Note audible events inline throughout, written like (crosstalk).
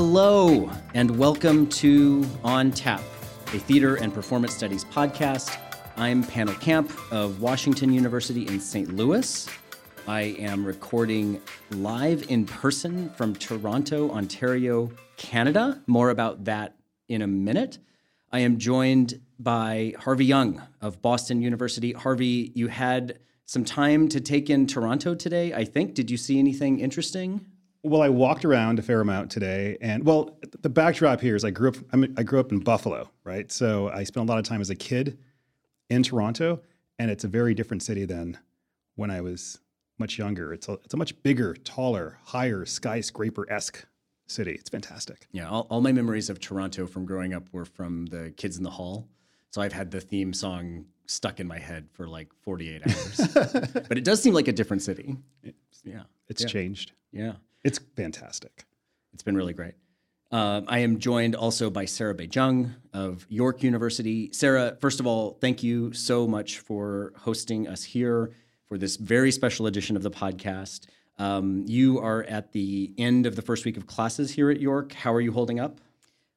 Hello, and welcome to On Tap, a theater and performance studies podcast. I'm Pannill Camp of Washington University in St. Louis. I am recording live in person from Toronto, Ontario, Canada. More about that in a minute. I am joined by Harvey Young of Boston University. Harvey, you had some time to take in Toronto today, I think. Did you see anything interesting? Well, I walked around a fair amount today, and well, the backdrop here is I grew up. I'm, I grew up in Buffalo, right? So I spent a lot of time as a kid in Toronto, and it's a very different city than when I was much younger. It's a it's a much bigger, taller, higher, skyscraper esque city. It's fantastic. Yeah, all, all my memories of Toronto from growing up were from the Kids in the Hall. So I've had the theme song stuck in my head for like 48 hours. (laughs) but it does seem like a different city. Yeah. It's yeah. changed. Yeah. It's fantastic. It's been really great. Um, I am joined also by Sarah Bay-Cheng of York University. Sarah, first of all, thank you so much for hosting us here for this very special edition of the podcast. Um, you are at the end of the first week of classes here at York. How are you holding up?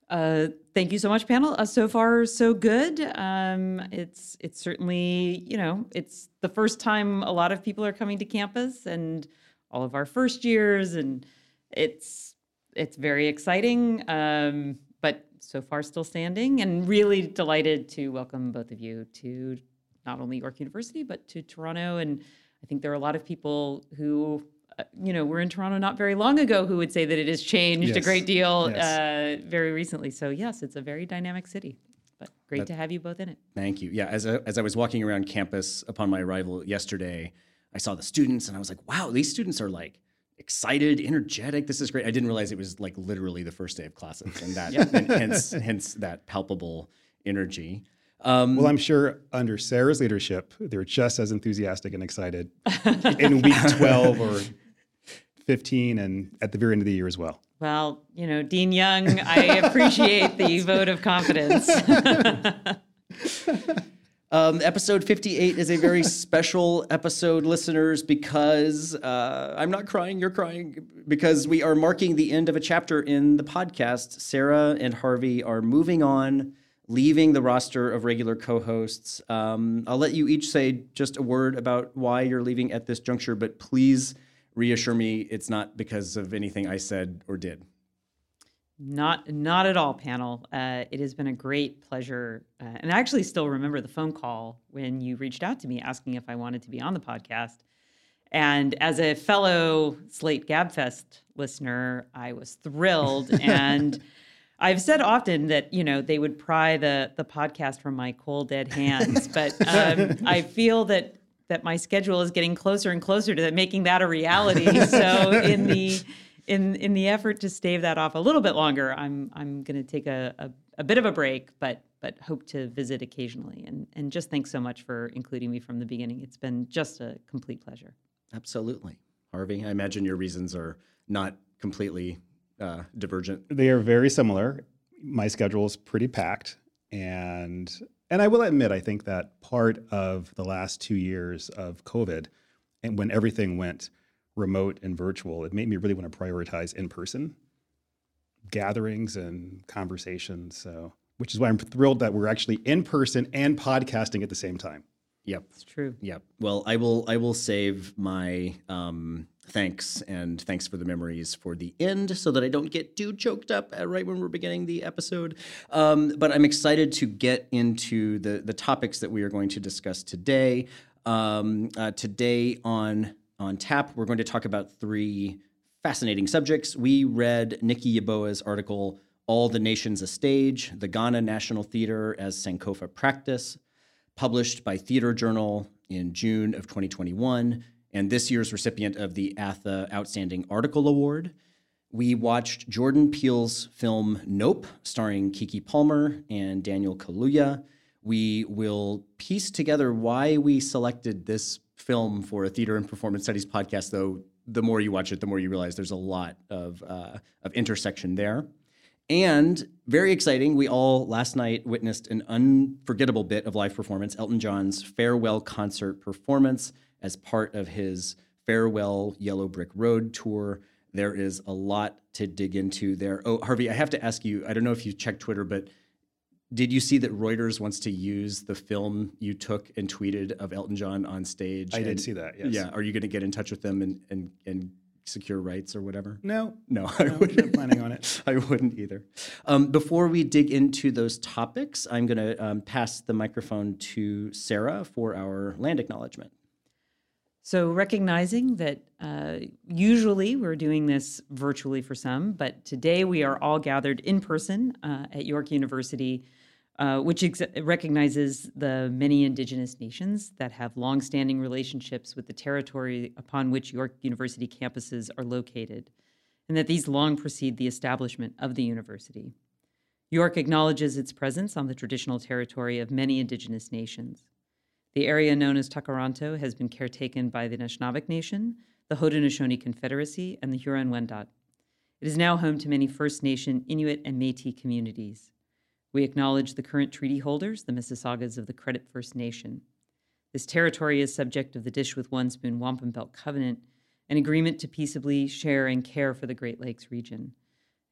Uh, thank you so much, Pannill. Uh, so far, so good. Um, it's it's certainly you know it's the first time a lot of people are coming to campus, and all of our first years, and it's it's very exciting. Um, but so far, still standing, and really delighted to welcome both of you to not only York University but to Toronto. And I think there are a lot of people who uh, you know, were in Toronto not very long ago who would say that it has changed yes. a great deal yes. uh, very recently. So yes, it's a very dynamic city. But great that, to have you both in it. Thank you. Yeah, as I, as I was walking around campus upon my arrival yesterday, I saw the students and I was like, wow, these students are like excited, energetic. This is great. I didn't realize it was like literally the first day of classes, and that (laughs) and hence hence that palpable energy. Um, well, I'm sure under Sarah's leadership, they're just as enthusiastic and excited (laughs) in week 12 or 15 and at the very end of the year as well. Well, you know, Dean Young, I (laughs) appreciate the vote of confidence. Um, episode 58 is a very (laughs) special episode, listeners, because uh, I'm not crying, you're crying, because we are marking the end of a chapter in the podcast. Sarah and Harvey are moving on leaving the roster of regular co-hosts. Um, I'll let you each say just a word about why you're leaving at this juncture, but please reassure me it's not because of anything I said or did. Not, not at all, Pannill. Uh, it has been a great pleasure, uh, and I actually still remember the phone call when you reached out to me asking if I wanted to be on the podcast. And as a fellow Slate Gabfest listener, I was thrilled (laughs) and. I've said often that you know they would pry the the podcast from my cold dead hands, (laughs) but um, I feel that that my schedule is getting closer and closer to making that a reality. So in the in in the effort to stave that off a little bit longer, I'm I'm going to take a, a, a bit of a break, but but hope to visit occasionally. And and just thanks so much for including me from the beginning. It's been just a complete pleasure. Absolutely, Harvey. I imagine your reasons are not completely uh, divergent? They are very similar. My schedule is pretty packed, and and I will admit, I think that part of the last two years of COVID, and when everything went remote and virtual, it made me really want to prioritize in person gatherings and conversations. So, which is why I'm thrilled that we're actually in person and podcasting at the same time. Yep, it's true. Yep. Well, I will. I will save my um, thanks and thanks for the memories for the end so that I don't get too choked up right when we're beginning the episode. Um, but I'm excited to get into the, the topics that we are going to discuss today. Um, uh, today on, on Tap, we're going to talk about three fascinating subjects. We read Nikki Yeboah's article, All the Nations a Stage, the Ghana National Theater as Sankofa Practice, published by Theater Journal in June of 2021 and this year's recipient of the ATHE Outstanding Article Award. We watched Jordan Peele's film Nope, starring Keke Palmer and Daniel Kaluuya. We will piece together why we selected this film for a theater and performance studies podcast, though the more you watch it, the more you realize there's a lot of, uh, of intersection there. And very exciting, we all last night witnessed an unforgettable bit of live performance Elton John's farewell concert performance as part of his Farewell Yellow Brick Road tour. There is a lot to dig into there. Oh, Harvey, I have to ask you. I don't know if you checked Twitter, but did you see that Reuters wants to use the film you took and tweeted of Elton John on stage? I and, did see that. Yes. Yeah. Are you going to get in touch with them and and and secure rights or whatever? No. No, (laughs) I No, wouldn't. not planning on it. (laughs) I wouldn't either. Um, before we dig into those topics, I'm going to um, pass the microphone to Sarah for our land acknowledgement. So, recognizing that uh, usually we're doing this virtually for some, but today we are all gathered in person uh, at York University, uh, which ex- recognizes the many Indigenous nations that have longstanding relationships with the territory upon which York University campuses are located, and that these long precede the establishment of the university. York acknowledges its presence on the traditional territory of many Indigenous nations. The area known as Tkaronto has been caretaken by the Anishinaabeg Nation, the Haudenosaunee Confederacy, and the Huron-Wendat. It is now home to many First Nation, Inuit, and Métis communities. We acknowledge the current treaty holders, the Mississaugas of the Credit First Nation. This territory is subject of the Dish with One Spoon Wampum Belt Covenant, an agreement to peaceably share and care for the Great Lakes region.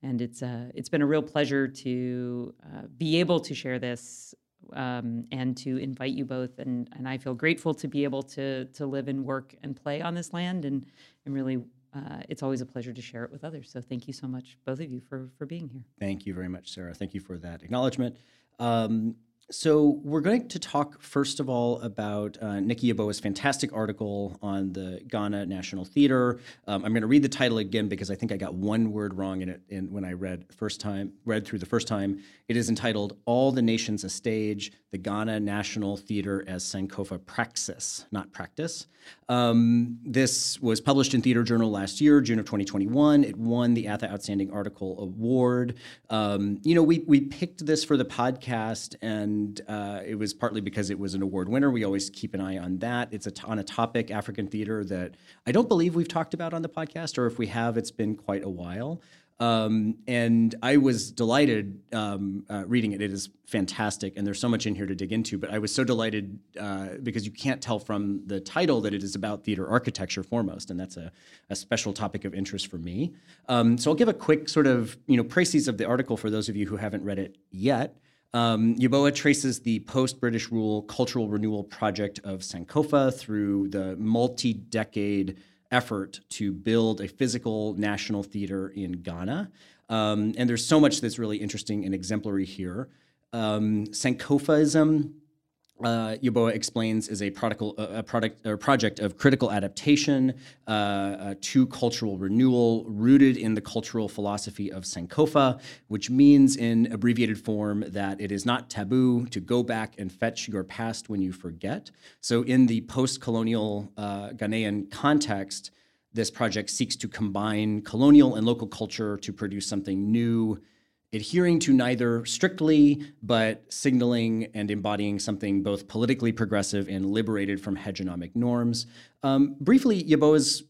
And it's, uh, it's been a real pleasure to uh, be able to share this um, and to invite you both. And, and I feel grateful to be able to, to live and work and play on this land. And, and really, uh, it's always a pleasure to share it with others. So thank you so much, both of you, for, for being here. Thank you very much, Sarah. Thank you for that acknowledgement. Um, so we're going to talk first of all about uh, Nikki Yeboah's fantastic article on the Ghana National Theater. Um, I'm going to read the title again because I think I got one word wrong in it in, when I read first time read through the first time. It is entitled "All the Nations a Stage: The Ghana National Theater as Sankofa Praxis, not practice." Um, this was published in Theater Journal last year, June of 2021. It won the ATHE Outstanding Article Award. Um, you know, we we picked this for the podcast, and uh, it was partly because it was an award winner. We always keep an eye on that. It's a t- on a topic, African theater, that I don't believe we've talked about on the podcast, or if we have, it's been quite a while. Um, and I was delighted um, uh, reading it. It is fantastic, and there's so much in here to dig into. But I was so delighted uh, because you can't tell from the title that it is about theater architecture foremost, and that's a, a special topic of interest for me. Um, so I'll give a quick sort of you know précis of the article for those of you who haven't read it yet. Um, Yeboah traces the post-British rule cultural renewal project of Sankofa through the multi-decade effort to build a physical national theater in Ghana. Um, and there's so much that's really interesting and exemplary here. Um, Sankofaism, uh, Yeboah explains, is a, prodigal, a product or project of critical adaptation uh, uh, to cultural renewal, rooted in the cultural philosophy of Sankofa, which means, in abbreviated form, that it is not taboo to go back and fetch your past when you forget. So, in the post-colonial uh, Ghanaian context, this project seeks to combine colonial and local culture to produce something new adhering to neither strictly, but signaling and embodying something both politically progressive and liberated from hegemonic norms. Um, briefly, Yeboah's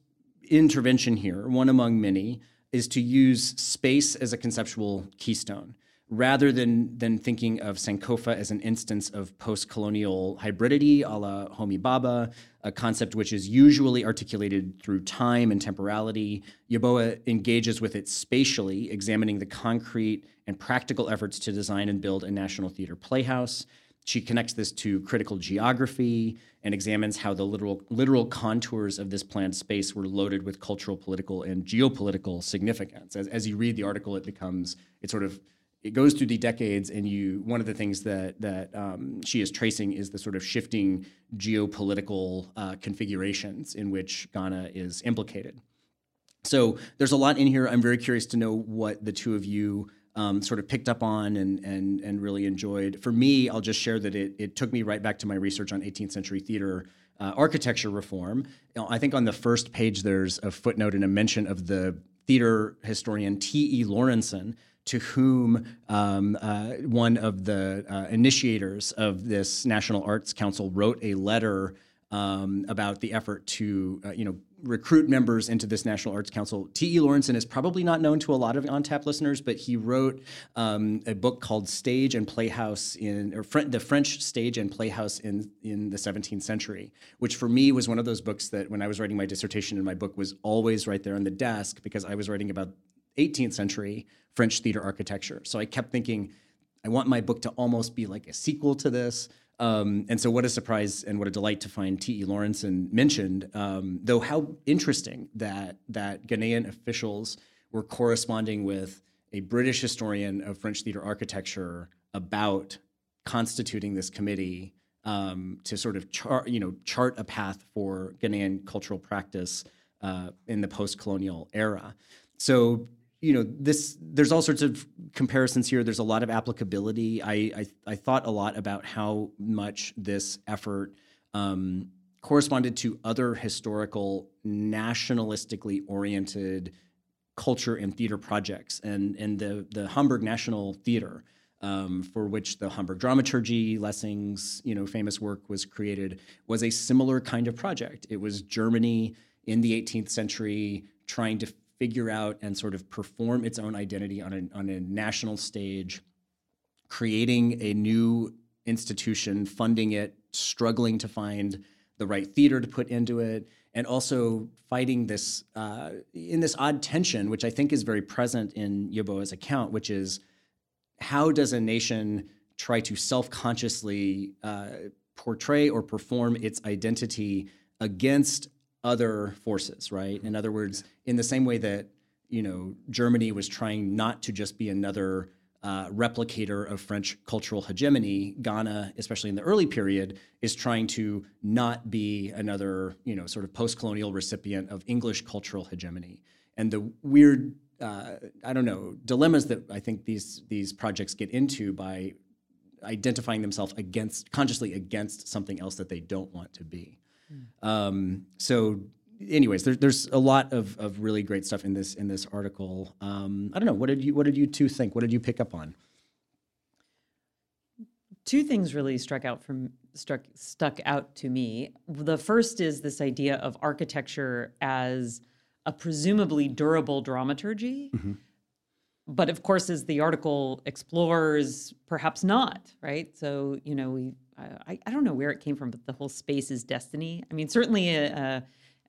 intervention here, one among many, is to use space as a conceptual keystone. Rather than, than thinking of Sankofa as an instance of post colonial hybridity a la Homi Bhabha, a concept which is usually articulated through time and temporality, Yeboah engages with it spatially, examining the concrete and practical efforts to design and build a national theater playhouse. She connects this to critical geography and examines how the literal, literal contours of this planned space were loaded with cultural, political, and geopolitical significance. As, as you read the article, it becomes, it sort of it goes through the decades, and you one of the things that that um, she is tracing is the sort of shifting geopolitical uh, configurations in which Ghana is implicated. So there's a lot in here. I'm very curious to know what the two of you um, sort of picked up on and and and really enjoyed. For me, I'll just share that it it took me right back to my research on 18th century theater. Uh, architecture reform. You know, I think on the first page there's a footnote and a mention of the theater historian T.E. Lawrenson, to whom um, uh, one of the uh, initiators of this National Arts Council wrote a letter um, about the effort to, uh, you know, recruit members into this National Arts Council. T.E. Lawrenson is probably not known to a lot of on tap listeners, but he wrote um, a book called Stage and Playhouse in, or Fr- the French Stage and Playhouse in, in the 17th century, which for me was one of those books that when I was writing my dissertation and my book was always right there on the desk because I was writing about 18th century French theater architecture. So I kept thinking, I want my book to almost be like a sequel to this. Um, and so, what a surprise and what a delight to find T.E. Lawrenson mentioned. Um, though, how interesting that that Ghanaian officials were corresponding with a British historian of French theater architecture about constituting this committee um, to sort of chart, you know, chart a path for Ghanaian cultural practice uh, in the post-colonial era. So you know this there's all sorts of comparisons here. There's a lot of applicability. I i, I thought a lot about how much this effort um, corresponded to other historical nationalistically oriented culture and theater projects. And and the the hamburg national theater um, for which the Hamburg Dramaturgy, Lessing's you know famous work was created, was a similar kind of project. It was Germany in the 18th century trying to figure out and sort of perform its own identity on a, on a national stage, creating a new institution, funding it, struggling to find the right theater to put into it, and also fighting this uh, in this odd tension, which I think is very present in Yeboah's account, which is how does a nation try to self-consciously uh, portray or perform its identity against other forces, right? In other words, in the same way that you know Germany was trying not to just be another uh, replicator of French cultural hegemony, Ghana, especially in the early period, is trying to not be another you know sort of post-colonial recipient of English cultural hegemony. And the weird, uh, I don't know, dilemmas that I think these these projects get into by identifying themselves against consciously against something else that they don't want to be. Um, so, anyways, there, there's a lot of, of really great stuff in this in this article. Um, I don't know. What did you What did you two think? What did you pick up on? Two things really struck out from struck stuck out to me. The first is this idea of architecture as a presumably durable dramaturgy. Mm-hmm. But of course, as the article explores, perhaps not, right? So, you know, we I, I don't know where it came from, but the whole space is destiny. I mean, certainly uh, uh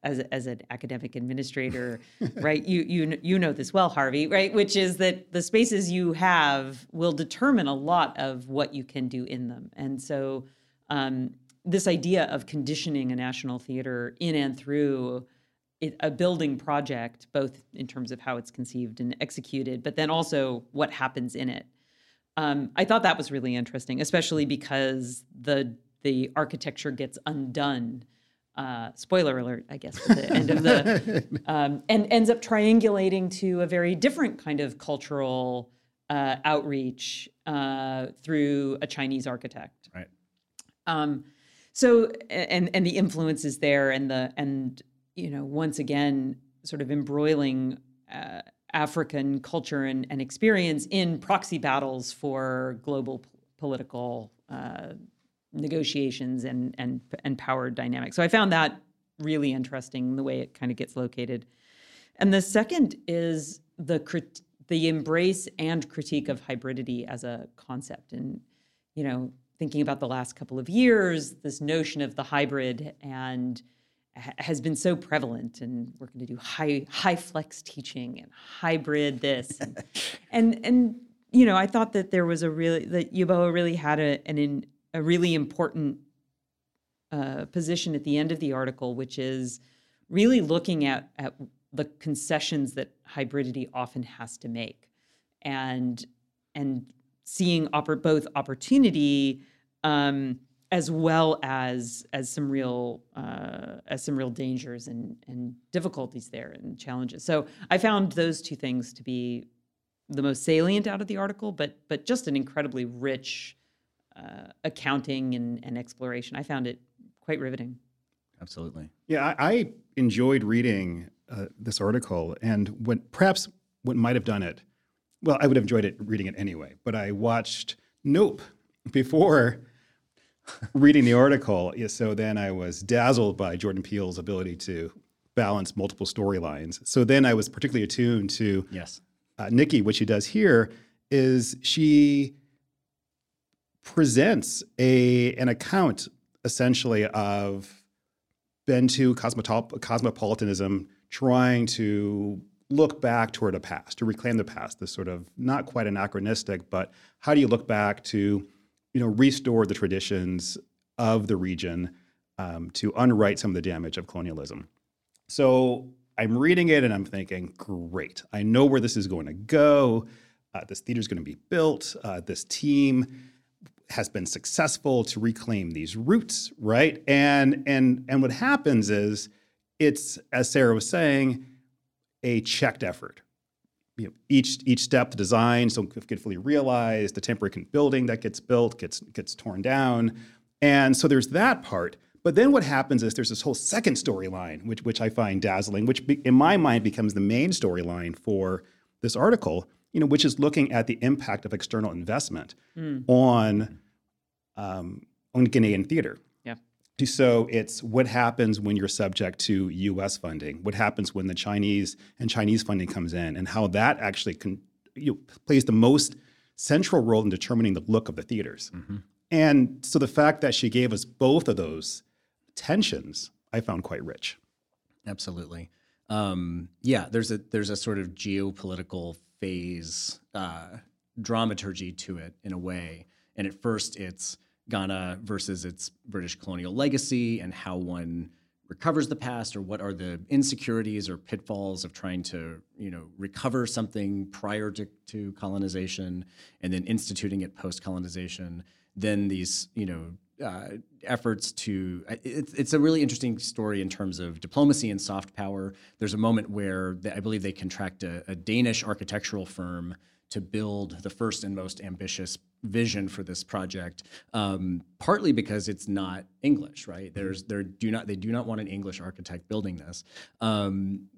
as, as an academic administrator, (laughs) right? You you you know this well, Harvey, right? Which is that the spaces you have will determine a lot of what you can do in them, and so um, this idea of conditioning a national theater in and through it, a building project, both in terms of how it's conceived and executed, but then also what happens in it. Um, I thought that was really interesting, especially because the the architecture gets undone. Uh, spoiler alert, I guess, at the end of the, (laughs) um, and ends up triangulating to a very different kind of cultural uh, outreach uh, through a Chinese architect. Right. Um, so, and and the influence is there, and the and you know, once again, sort of embroiling uh, African culture and, and experience in proxy battles for global p- political uh, negotiations and, and, and power dynamics. So I found that really interesting, the way it kind of gets located. And the second is the crit- the embrace and critique of hybridity as a concept. And, you know, thinking about the last couple of years, this notion of the hybrid and has been so prevalent and we're going to do high HyFlex teaching and hybrid this and, (laughs) and and you know i thought that there was a really that Yeboah really had a an a really important uh, position at the end of the article which is really looking at at the concessions that hybridity often has to make and and seeing oppor- both opportunity um, as well as as some real uh, as some real dangers and and difficulties there and challenges. So I found those two things to be the most salient out of the article, but but just an incredibly rich uh, accounting and, and exploration. I found it quite riveting. Absolutely. Yeah, I, I enjoyed reading uh, this article, and what perhaps what might have done it. Well, I would have enjoyed it reading it anyway, but I watched Nope before reading the article, so then I was dazzled by Jordan Peele's ability to balance multiple storylines. So then I was particularly attuned to Yes. uh, Nikki. What she does here is she presents a an account essentially of been-to cosmopol- cosmopolitanism trying to look back toward a past, to reclaim the past, this sort of not quite anachronistic, but how do you look back to, you know, restore the traditions of the region um, to unwrite some of the damage of colonialism. So I'm reading it and I'm thinking, great, I know where this is going to go. Uh, this theater is going to be built. Uh, this team has been successful to reclaim these roots, right? And and and what happens is it's as Sarah was saying, a checked effort. You know, each each step, the design, so get fully realized, the temporary building that gets built gets gets torn down, and so there's that part. But then what happens is there's this whole second storyline, which which I find dazzling, which be, in my mind becomes the main storyline for this article. You know, which is looking at the impact of external investment on um, on Ghanaian theater. So it's what happens when you're subject to U.S. funding. What happens when the Chinese and Chinese funding comes in, and how that actually can, you know, plays the most central role in determining the look of the theaters. And so the fact that she gave us both of those tensions, I found quite rich. Absolutely. Um, yeah, there's a there's a sort of geopolitical phase uh, dramaturgy to it in a way. And at first, it's Ghana versus its British colonial legacy and how one recovers the past, or what are the insecurities or pitfalls of trying to you know recover something prior to, to colonization and then instituting it post colonization. Then these you know uh, efforts to it's, it's a really interesting story in terms of diplomacy and soft power there's a moment where they, i believe they contract a, a danish architectural firm to build the first and most ambitious vision for this project um, partly because it's not english right? There's there do not they do not want an english architect building this. Um,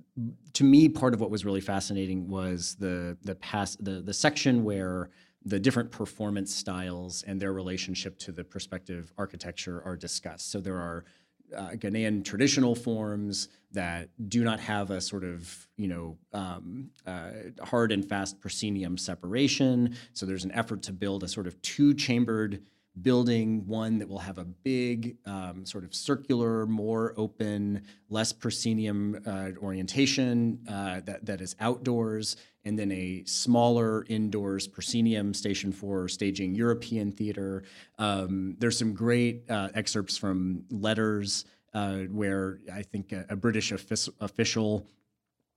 to me part of what was really fascinating was the the past the the section where the different performance styles and their relationship to the prospective architecture are discussed. So there are uh, Ghanaian traditional forms that do not have a sort of you know um, uh, hard and fast proscenium separation. So there's an effort to build a sort of two-chambered building, one that will have a big um, sort of circular, more open, less proscenium uh, orientation uh, that, that is outdoors, and then a smaller indoors proscenium station for staging European theater. Um, there's some great uh, excerpts from letters uh, where I think a, a British offic- official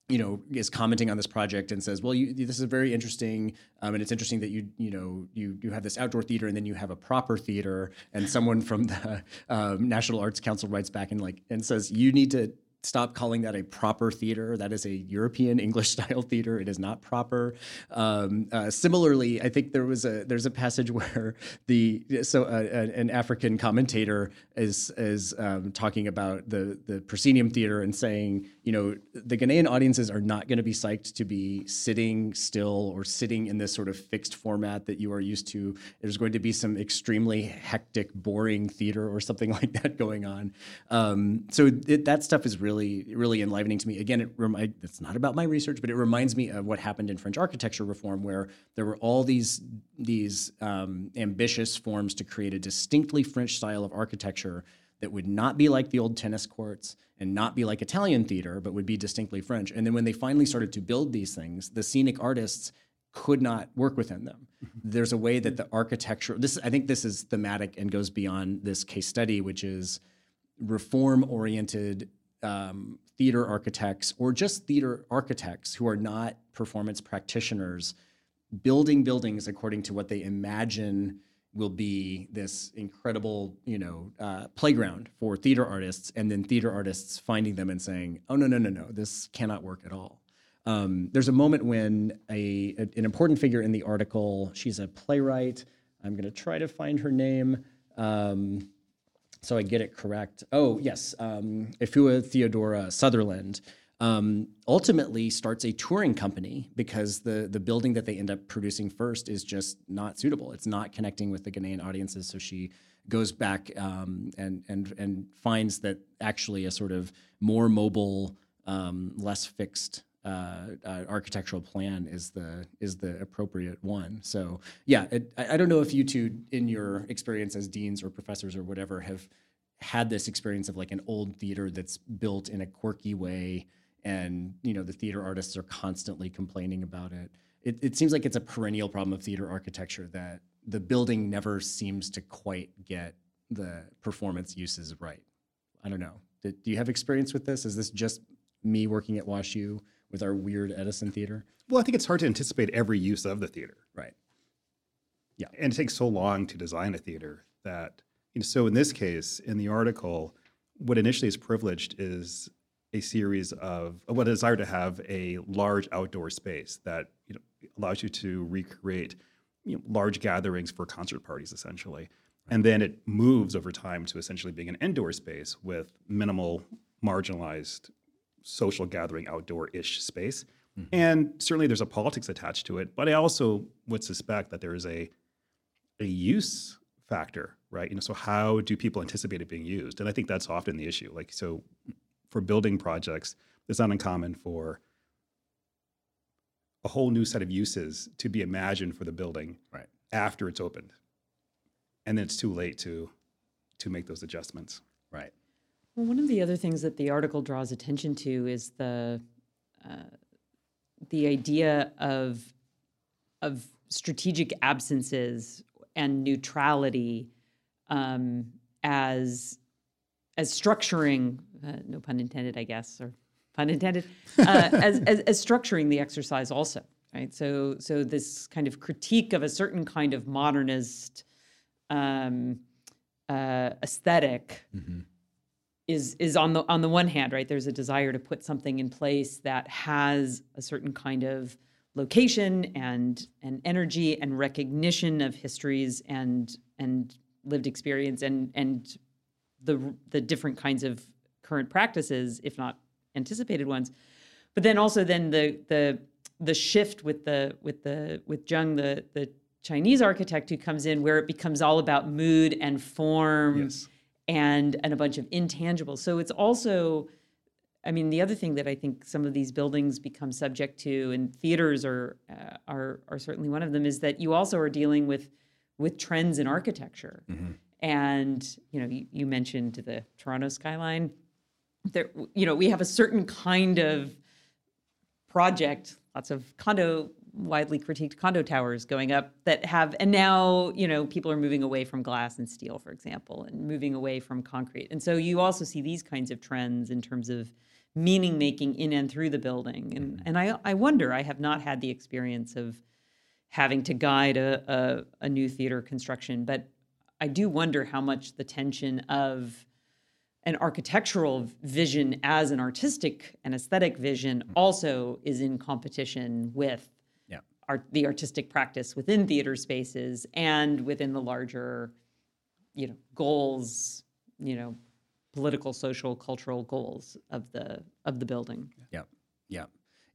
you know is commenting on this project and says well you, this is very interesting um, and it's interesting that you you know you you have this outdoor theater and then you have a proper theater and someone from the um, national arts council writes back and like and says you need to stop calling that a proper theater. That is a European (laughs) English style theater. It is not proper. Um, uh, similarly, I think there was a there's a passage (laughs) where the so uh, an African commentator is is um, talking about the the proscenium theater and saying you know the Ghanaian audiences are not going to be psyched to be sitting still or sitting in this sort of fixed format that you are used to. There's going to be some extremely hectic, boring theater or something (laughs) like that going on. Um, so it, that stuff is really really enlivening to me. Again, it remi- it's not about my research, but it reminds me of what happened in French architecture reform, where there were all these these um, ambitious forms to create a distinctly French style of architecture that would not be like the old tennis courts and not be like Italian theater, but would be distinctly French. And then when they finally started to build these things, the scenic artists could not work within them. There's a way that the architecture this I think this is thematic and goes beyond this case study, which is reform oriented um, theater architects or just theater architects who are not performance practitioners building buildings according to what they imagine will be this incredible, you know, uh, playground for theater artists, and then theater artists finding them and saying, "Oh no, no, no, no, this cannot work at all." Um, there's a moment when a, an important figure in the article, she's a playwright. I'm going to try to find her name. Um, so I get it correct. Oh, yes, um, Efua Theodora Sutherland um, ultimately starts a touring company because the the building that they end up producing first is just not suitable. It's not connecting with the Ghanaian audiences. So she goes back um, and and and finds that actually a sort of more mobile um, less fixed uh, uh, architectural plan is the is the appropriate one. So yeah, it, I, I don't know if you two, in your experience as deans or professors or whatever, have had this experience of like an old theater that's built in a quirky way, and you know the theater artists are constantly complaining about it. It, it seems like it's a perennial problem of theater architecture that the building never seems to quite get the performance uses right. I don't know. Do do you have experience with this? Is this just me working at WashU with our weird Edison theater? Well, I think it's hard to anticipate every use of the theater. Right. Yeah. And it takes so long to design a theater that, you know, so in this case, in the article, what initially is privileged is a series of what a desire to have a large outdoor space that you know allows you to recreate you know, large gatherings for concert parties essentially. And then it moves over time to essentially being an indoor space with minimal marginalized social gathering outdoor-ish space. Mm-hmm. And certainly there's a politics attached to it but i also would suspect that there is a a use factor right? You know so how do people anticipate it being used? And i think that's often the issue. Like so for building projects it's not uncommon for a whole new set of uses to be imagined for the building Right. after it's opened and then it's too late to to make those adjustments Right. Well, one of the other things that the article draws attention to is the uh, the idea of of strategic absences and neutrality um, as as structuring uh, no pun intended, I guess, or pun intended, uh, (laughs) as, as as structuring the exercise also. Right. So so this kind of critique of a certain kind of modernist um, uh, aesthetic is is on the on the one hand, right? There's a desire to put something in place that has a certain kind of location and and energy and recognition of histories and and lived experience and and the the different kinds of current practices, if not anticipated ones. But then also then the the the shift with the with the with Jung, the the Chinese architect who comes in, where it becomes all about mood and form Yes. and and a bunch of intangibles. So it's also, I mean, the other thing that I think some of these buildings become subject to, and theaters are uh, are are certainly one of them, is that you also are dealing with with trends in architecture. And you know, you, you mentioned the Toronto skyline. There, you know, we have a certain kind of project, lots of condo, widely critiqued condo towers going up that have, and now, you know, people are moving away from glass and steel, for example, and moving away from concrete. And so you also see these kinds of trends in terms of meaning making in and through the building. And, and I, I wonder, I have not had the experience of having to guide a, a, a new theater construction, but I do wonder how much the tension of an architectural vision as an artistic and aesthetic vision mm. also is in competition with Yeah. art, the artistic practice within theater spaces and within the larger, you know, goals, you know, political, social, cultural goals of the of the building. Yeah. Yeah.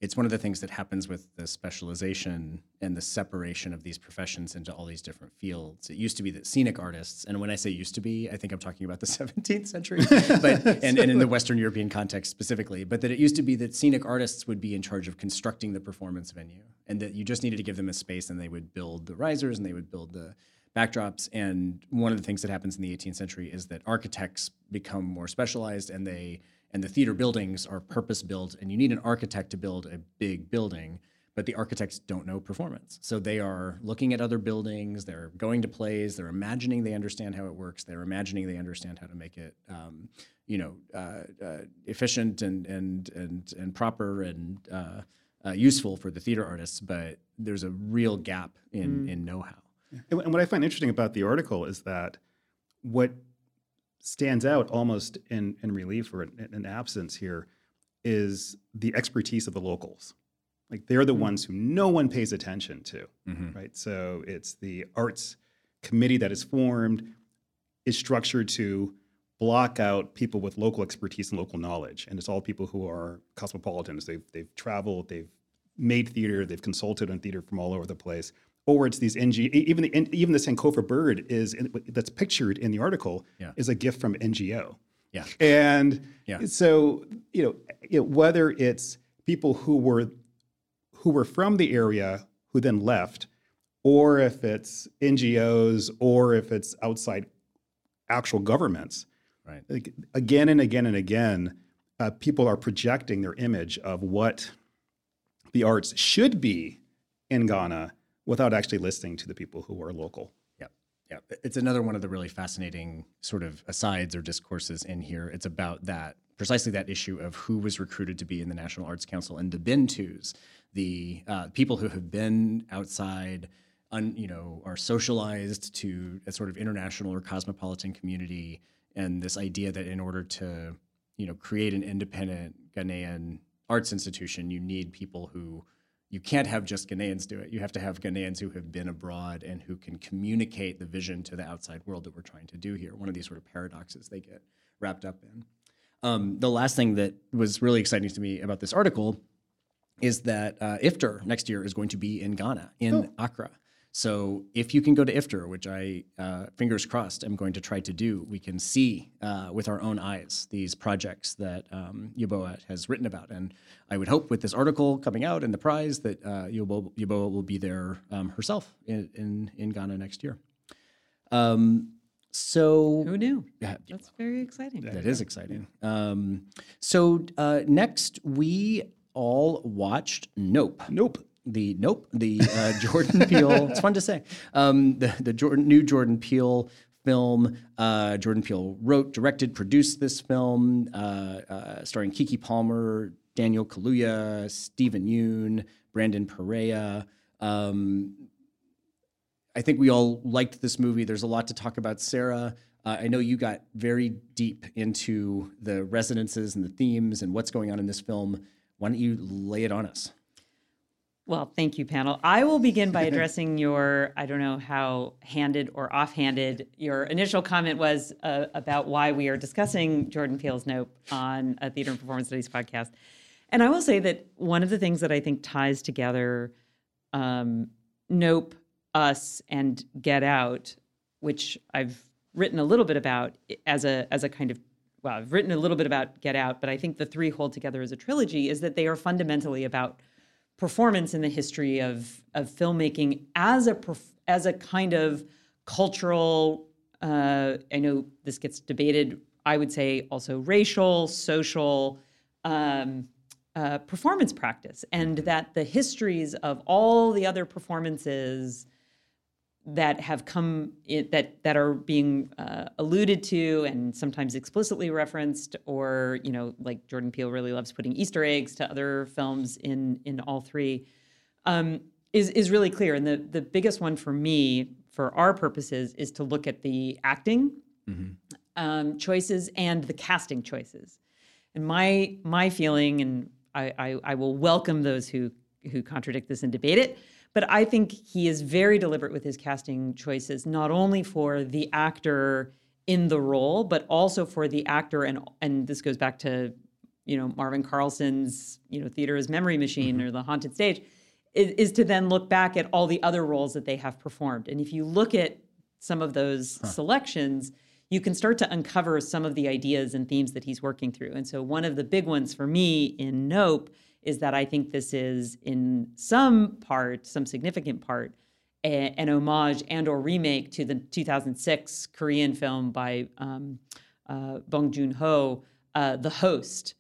It's one of the things that happens with the specialization and the separation of these professions into all these different fields. It used to be that scenic artists, and when I say used to be, I think I'm talking about the (laughs) 17th century, but (laughs) and, and in the Western European context specifically, but that it used to be that scenic artists would be in charge of constructing the performance venue, and that you just needed to give them a space, and they would build the risers and they would build the backdrops. And one of the things that happens in the 18th century is that architects become more specialized, and they and the theater buildings are purpose built, and you need an architect to build a big building. But the architects don't know performance, so they are looking at other buildings. They're going to plays. They're imagining they understand how it works. They're imagining they understand how to make it, um, you know, uh, uh, efficient and and and and proper and uh, uh, useful for the theater artists. But there's a real gap in in know-how. And, and what I find interesting about the article is that what stands out almost in, in relief or in, in absence here is the expertise of the locals. Like they're the mm-hmm. ones who no one pays attention to, mm-hmm. right? So it's the arts committee that is formed, is structured to block out people with local expertise and local knowledge. And it's all people who are cosmopolitans. They've, they've traveled, they've made theater, they've consulted on theater from all over the place. Or it's these NG, even the even the Sankofa bird is in, that's pictured in the article Yeah. is a gift from NGO. Yeah. And Yeah. so, you know, know, whether it's people who were who were from the area who then left, or if it's NGOs, or if it's outside actual governments, Right. like, again and again and again, uh, people are projecting their image of what the arts should be in Ghana without actually listening to the people who are local. Yeah. Yeah. It's another one of the really fascinating sort of asides or discourses in here. It's about that, precisely that issue of who was recruited to be in the National Arts Council and the been-tos, the uh, people who have been outside, un, you know, are socialized to a sort of international or cosmopolitan community. And this idea that in order to, you know, create an independent Ghanaian arts institution, you need people who you can't have just Ghanaians do it. You have to have Ghanaians who have been abroad and who can communicate the vision to the outside world that we're trying to do here. One of these sort of paradoxes they get wrapped up in. Um, the last thing that was really exciting to me about this article is that uh, IFTR next year is going to be in Ghana, in Accra. So if you can go to IFTR, which I, uh, fingers crossed, am going to try to do, we can see uh, with our own eyes these projects that um, Yeboah has written about. And I would hope with this article coming out and the prize that uh, Yeboah, Yeboah will be there um, herself in, in, in Ghana next year. Um, so Who knew? yeah, That's very exciting. that is exciting. Um, so uh, next, we all watched Nope. Nope. The Nope, the uh, Jordan (laughs) Peele. It's fun to say. Um, the the Jordan, new Jordan Peele film. Uh, Jordan Peele wrote, directed, produced this film, uh, uh, starring Keke Palmer, Daniel Kaluuya, Steven Yeun, Brandon Perea. Um, I think we all liked this movie. There's a lot to talk about. Sarah, uh, I know you got very deep into the resonances and the themes and what's going on in this film. Why don't you lay it on us? Well, thank you, Pannill. I will begin by (laughs) addressing your, I don't know how handed or offhanded your initial comment was uh, about why we are discussing Jordan Peele's Nope on a Theater and Performance Studies podcast. And I will say that one of the things that I think ties together um, Nope, Us, and Get Out, which I've written a little bit about as a as a kind of well, I've written a little bit about Get Out, but I think the three hold together as a trilogy is that they are fundamentally about performance in the history of of filmmaking as a as a kind of cultural. Uh, I know this gets debated. I would say also racial, social. Um, uh, performance practice, and that the histories of all the other performances that have come in, that that are being uh, alluded to and sometimes explicitly referenced, or you know, like Jordan Peele really loves putting Easter eggs to other films in in all three, um, is is really clear. And the the biggest one for me, for our purposes, is to look at the acting um, choices and the casting choices. And my my feeling, and I, I, I will welcome those who who contradict this and debate it, but I think he is very deliberate with his casting choices, not only for the actor in the role, but also for the actor, and and this goes back to you know Marvin Carlson's you know theater as memory machine mm-hmm. or the haunted stage, is, is to then look back at all the other roles that they have performed. And if you look at some of those selections, you can start to uncover some of the ideas and themes that he's working through. And so, one of the big ones for me in Nope is that I think this is, in some part, some significant part, a, an homage and or remake to the 2006 Korean film by um, uh, Bong Joon Ho, uh, The Host,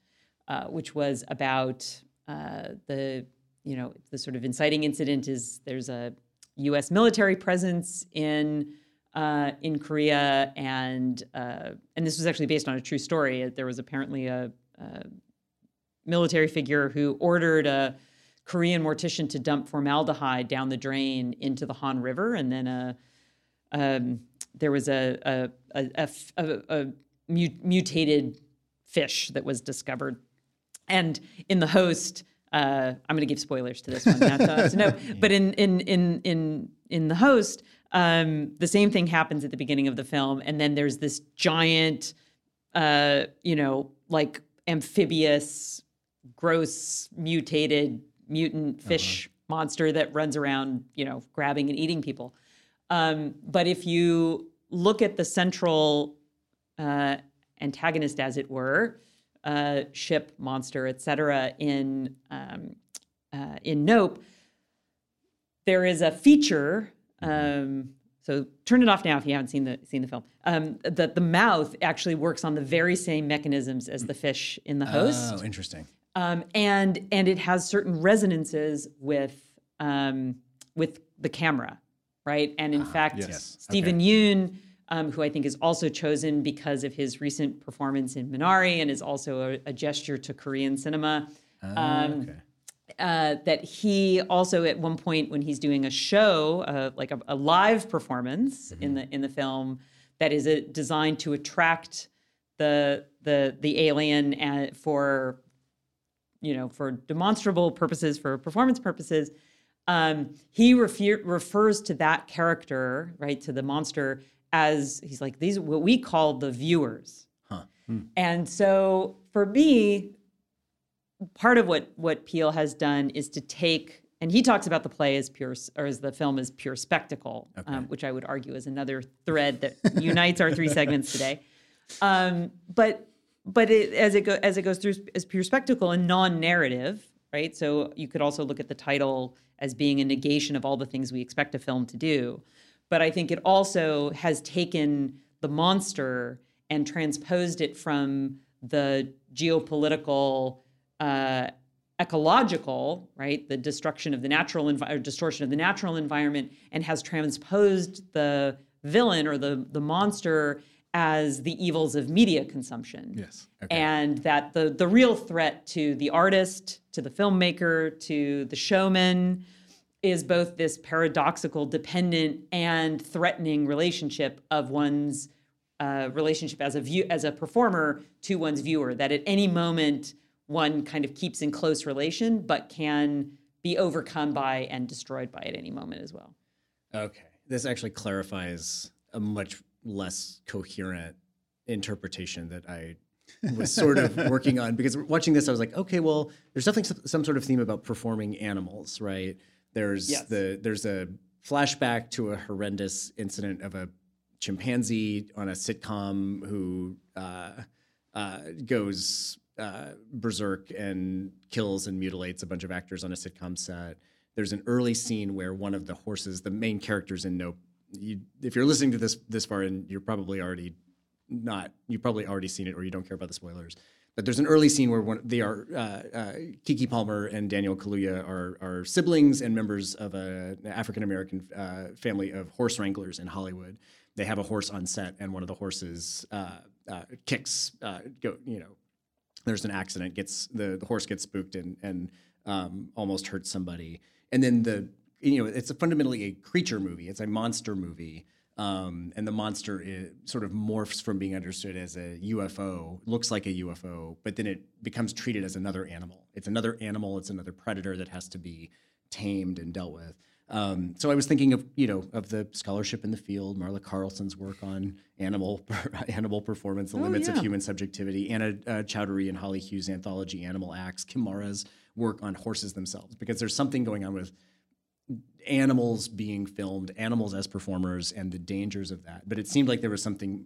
uh, which was about uh, the you know the sort of inciting incident is there's a U.S. military presence in uh, in Korea, and uh, and this was actually based on a true story. There was apparently a, a military figure who ordered a Korean mortician to dump formaldehyde down the drain into the Han River, and then a um, there was a mu- mutated fish that was discovered, and in the host. Uh, I'm going to give spoilers to this one, not to, to know. (laughs) But in in in in in the host, um, the same thing happens at the beginning of the film, and then there's this giant, uh, you know, like amphibious, gross, mutated mutant fish monster that runs around, you know, grabbing and eating people. Um, but if you look at the central uh, antagonist, as it were, uh, ship, monster, etc. In um, uh, in Nope, there is a feature. Um, so turn it off now if you haven't seen the seen the film. Um, that the mouth actually works on the very same mechanisms as the fish in the host, Oh, interesting. Um, and and it has certain resonances with um, with the camera, right? And in fact, yes. Steven Yeun, um, who I think is also chosen because of his recent performance in Minari and is also a, a gesture to Korean cinema. Um, okay. uh, that he also at one point when he's doing a show, uh, like a, a live performance in the in the film, that is uh designed to attract the the the alien and for you know for demonstrable purposes for performance purposes. Um, he refer- refers to that character, right, to the monster as he's like these what we call the viewers. And so for me, part of what what Peele has done is to take and he talks about the play as pure or as the film as pure spectacle, um, which I would argue is another thread that unites our three segments today. Um, but but it, as it go as it goes through as pure spectacle and non-narrative, right? So you could also look at the title as being a negation of all the things we expect a film to do. But I think it also has taken the monster and transposed it from the geopolitical, uh, ecological, right, the destruction of the natural envi- or distortion of the natural environment, and has transposed the villain or the the monster as the evils of media consumption. Yes. And that the the real threat to the artist, to the filmmaker, to the showman is both this paradoxical, dependent, and threatening relationship of one's uh, relationship as a view as a performer to one's viewer. That at any moment one kind of keeps in close relation, but can be overcome by and destroyed by at any moment as well. Okay. This actually clarifies a much less coherent interpretation that I (laughs) was sort of working on because watching this, I was like, okay, well, there's definitely some, some sort of theme about performing animals, right? There's Yes. the there's a flashback to a horrendous incident of a chimpanzee on a sitcom who uh, uh, goes uh, berserk and kills and mutilates a bunch of actors on a sitcom set. There's an early scene where one of the horses, the main characters in Nope, you, if you're listening to this this far, and you're probably already not, you've probably already seen it, or you don't care about the spoilers. But there's an early scene where one, they are uh, uh, Keke Palmer and Daniel Kaluuya are, are siblings and members of a, an African American uh, family of horse wranglers in Hollywood. They have a horse on set, and one of the horses uh, uh, kicks, uh, go, you know, there's an accident, gets the, the horse gets spooked and and um, almost hurts somebody. And then the you know it's a fundamentally a creature movie. It's a monster movie. Um, and the monster is, sort of morphs from being understood as a UFO, looks like a UFO, but then it becomes treated as another animal. It's another animal. It's another predator that has to be tamed and dealt with. Um, so I was thinking of you know of the scholarship in the field, Marla Carlson's work on animal (laughs) animal performance, the limits of human subjectivity, Una uh, Chaudhuri and Holly Hughes' anthology Animal Acts, Kim Marra's work on horses themselves, because there's something going on with animals being filmed, animals as performers, and the dangers of that. But it seemed like there was something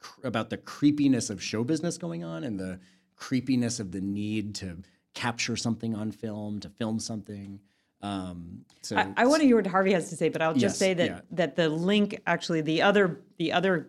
cr- about the creepiness of show business going on and the creepiness of the need to capture something on film, to film something. Um, so I, I want to hear what Harvey has to say, but I'll just Yes, say that yeah. that the link actually the other the other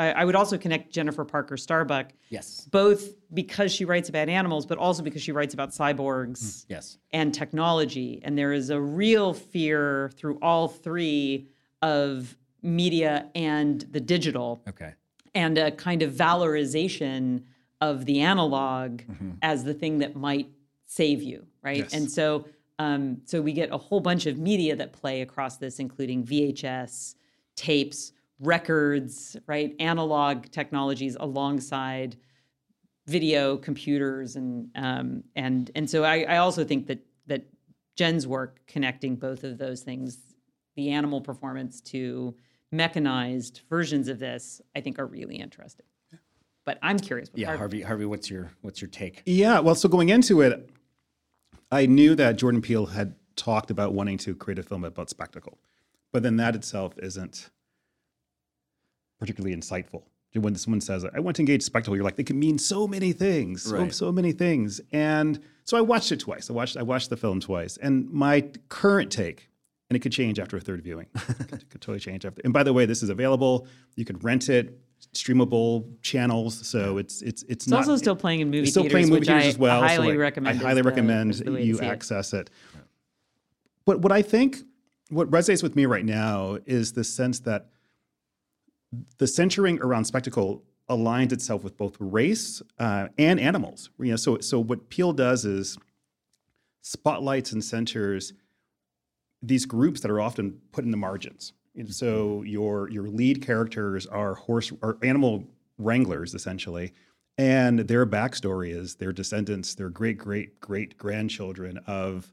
I, I would also connect Jennifer Parker Starbuck yes, both because she writes about animals, but also because she writes about cyborgs yes, and technology. And there is a real fear through all three of media and the digital okay, and a kind of valorization of the analog as the thing that might save you, right? Yes. And so, um, so we get a whole bunch of media that play across this, including VHS, tapes, records, right? Analog technologies alongside video, computers, and um, and and so I, I also think that that Jen's work connecting both of those things, the animal performance to mechanized versions of this, I think are really interesting. But I'm curious. What yeah. Harvey- Harvey, Harvey, what's your what's your take? Yeah, well, so going into it, I knew that Jordan Peele had talked about wanting to create a film about spectacle, but then that itself isn't particularly insightful when someone says I want to engage spectacle, you're like they can mean so many things, so, Right. so many things. And so I watched it twice. I watched I watched the film twice, and my current take, and it could change after a third viewing. (laughs) it could, could totally change after. And by the way, this is available. You can rent it, streamable channels. So it's it's it's, It's not also still playing in movie it's still theaters, playing movie theaters I as well. so, like, recommend. I highly recommend as the you see it. access it. But what I think, what resonates with me right now is the sense that the centering around spectacle aligns itself with both race uh, and animals. You know, so so what Peele does is spotlights and centers these groups that are often put in the margins. And so your your lead characters are horse or animal wranglers essentially, and their backstory is their descendants, their great great great grandchildren of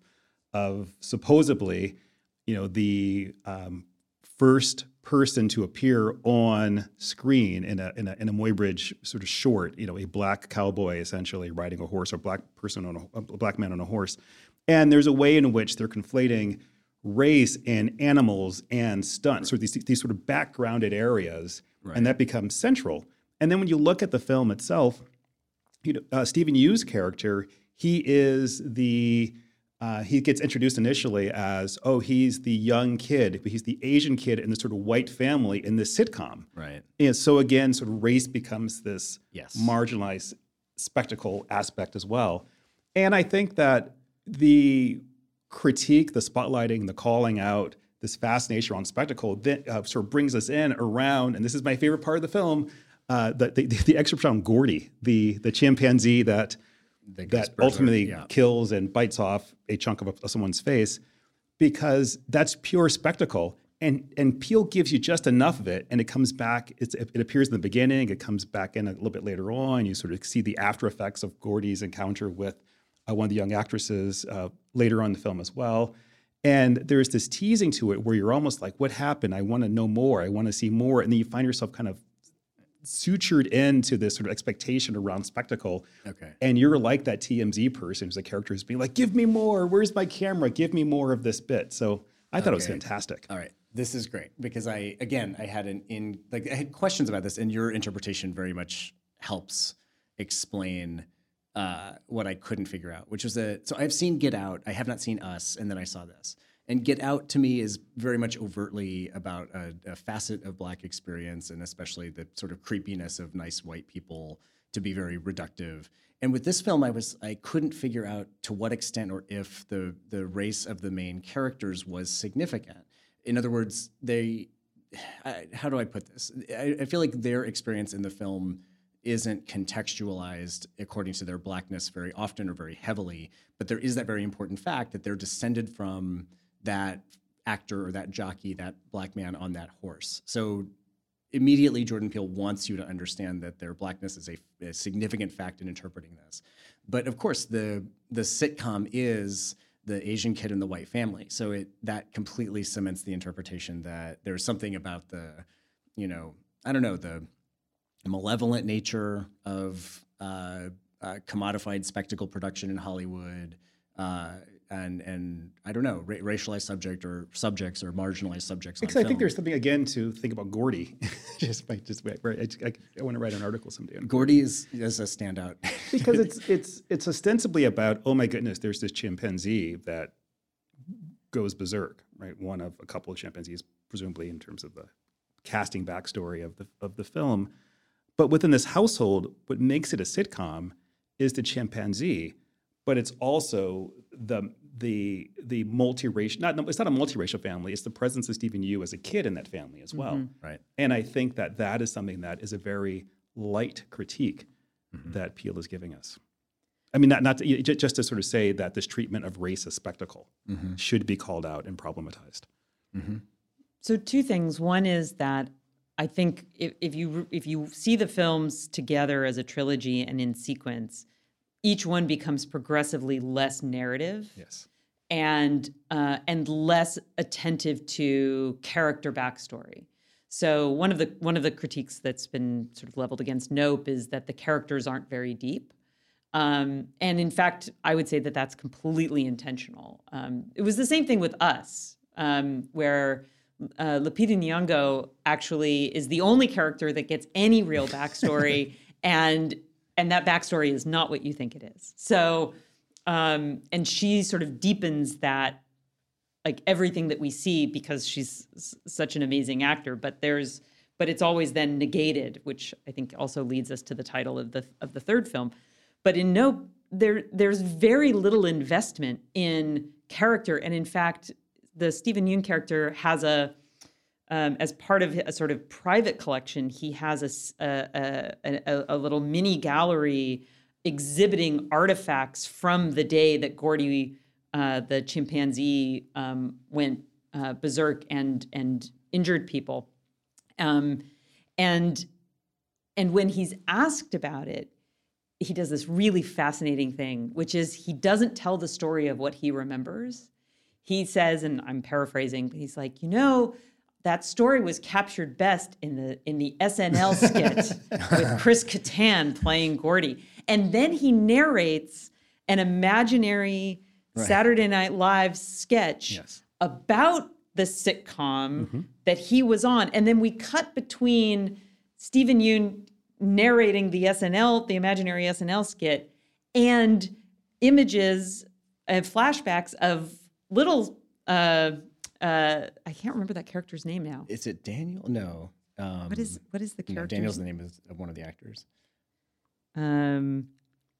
of supposedly, you know, the um, first person to appear on screen in a in a in a Muybridge sort of short, you know, a black cowboy essentially riding a horse, or black person on a, a black man on a horse, and there's a way in which they're conflating race and animals and stunts, or these these sort of backgrounded areas, and that becomes central. And then when you look at the film itself, you know, uh, Steven Yeun's character, he is the uh, he gets introduced initially as oh he's the young kid, but he's the Asian kid in this sort of white family in this sitcom. Right. And so again, sort of race becomes this Yes. marginalized spectacle aspect as well. And I think that the critique, the spotlighting, the calling out, this fascination on spectacle that uh, sort of brings us in around, and this is my favorite part of the film, uh, the, the, the excerpt on Gordy, the, the chimpanzee that That Ghostbusters, ultimately yeah. kills and bites off a chunk of, of someone's face because that's pure spectacle. And, and Peele gives you just enough of it, and it comes back. It's, it appears in the beginning. It comes back in a little bit later on. You sort of see the after effects of Gordy's encounter with uh, one of the young actresses uh, later on in the film as well. And there's this teasing to it where you're almost like, "What happened? I want to know more. I want to see more." And then you find yourself kind of sutured into this sort of expectation around spectacle. Okay. And you're like that TMZ person who's a character who's being like, give me more. Where's my camera? Give me more of this bit. So I thought it was fantastic. All right. This is great because I again I had an in like I had questions about this and your interpretation very much helps explain uh, what I couldn't figure out, which was that so I've seen Get Out, I have not seen Us, and then I saw this. And Get Out to me is very much overtly about a, a facet of Black experience and especially the sort of creepiness of nice white people to be very reductive. And with this film, I was I couldn't figure out to what extent or if the the race of the main characters was significant. In other words, they I, how do I put this? I, I feel like their experience in the film isn't contextualized according to their blackness very often or very heavily, but there is that very important fact that they're descended from that actor or that jockey, that black man on that horse. So immediately Jordan Peele wants you to understand that their blackness is a, a significant fact in interpreting this. But of course, the the sitcom is the Asian kid in the white family, so it that completely cements the interpretation that there's something about the, you know, I don't know the malevolent nature of uh, uh, commodified spectacle production in Hollywood. Uh, and and I don't know, ra- racialized subject or subjects or marginalized subjects. Because I think there's something again to think about Gordy. (laughs) just by just wait, right. I, I, I want to write an article someday. on Gordy is, is a standout. (laughs) because it's it's it's ostensibly about oh my goodness, there's this chimpanzee that goes berserk, right? One of a couple of chimpanzees, presumably in terms of the casting backstory of the of the film. But within this household, what makes it a sitcom is the chimpanzee, but it's also the the the multiracial not it's not a multiracial family, it's the presence of Steven Yeun as a kid in that family as well. right. And I think that that is something that is a very light critique Mm-hmm. that Peele is giving us. I mean, not, not to, just to sort of say that this treatment of race as spectacle Mm-hmm. should be called out and problematized. So two things. One is that I think if, if you if you see the films together as a trilogy and in sequence, each one becomes progressively less narrative Yes. and uh, and less attentive to character backstory. So one of the one of the critiques that's been sort of leveled against Nope is that the characters aren't very deep. Um, and in fact, I would say that that's completely intentional. Um, it was the same thing with us, um, where uh, Lupita Nyong'o actually is the only character that gets any real backstory, (laughs) and and that backstory is not what you think it is. So, um, and she sort of deepens that, like everything that we see because she's s- such an amazing actor. But there's, but it's always then negated, which I think also leads us to the title of the of the third film. But in no, there there's very little investment in character, and in fact, the Steven Yeun character has a um, as part of a sort of private collection, he has a a little mini gallery exhibiting artifacts from the day that Gordy, uh, the chimpanzee, um, went uh, berserk and and injured people. Um, and and when he's asked about it, he does this really fascinating thing, which is he doesn't tell the story of what he remembers. He says, and I'm paraphrasing, but he's like, you know, that story was captured best in the in the SNL (laughs) skit with Chris Kattan playing Gordy. And then he narrates an imaginary Saturday Night Live sketch Yes. about the sitcom that he was on. And then we cut between Steven Yeun narrating the SNL, the imaginary SNL skit, and images and flashbacks of little uh uh I can't remember that character's name now. Is it Daniel? No. Um, What is what is the no, character? Daniel's the name of, one of the actors. um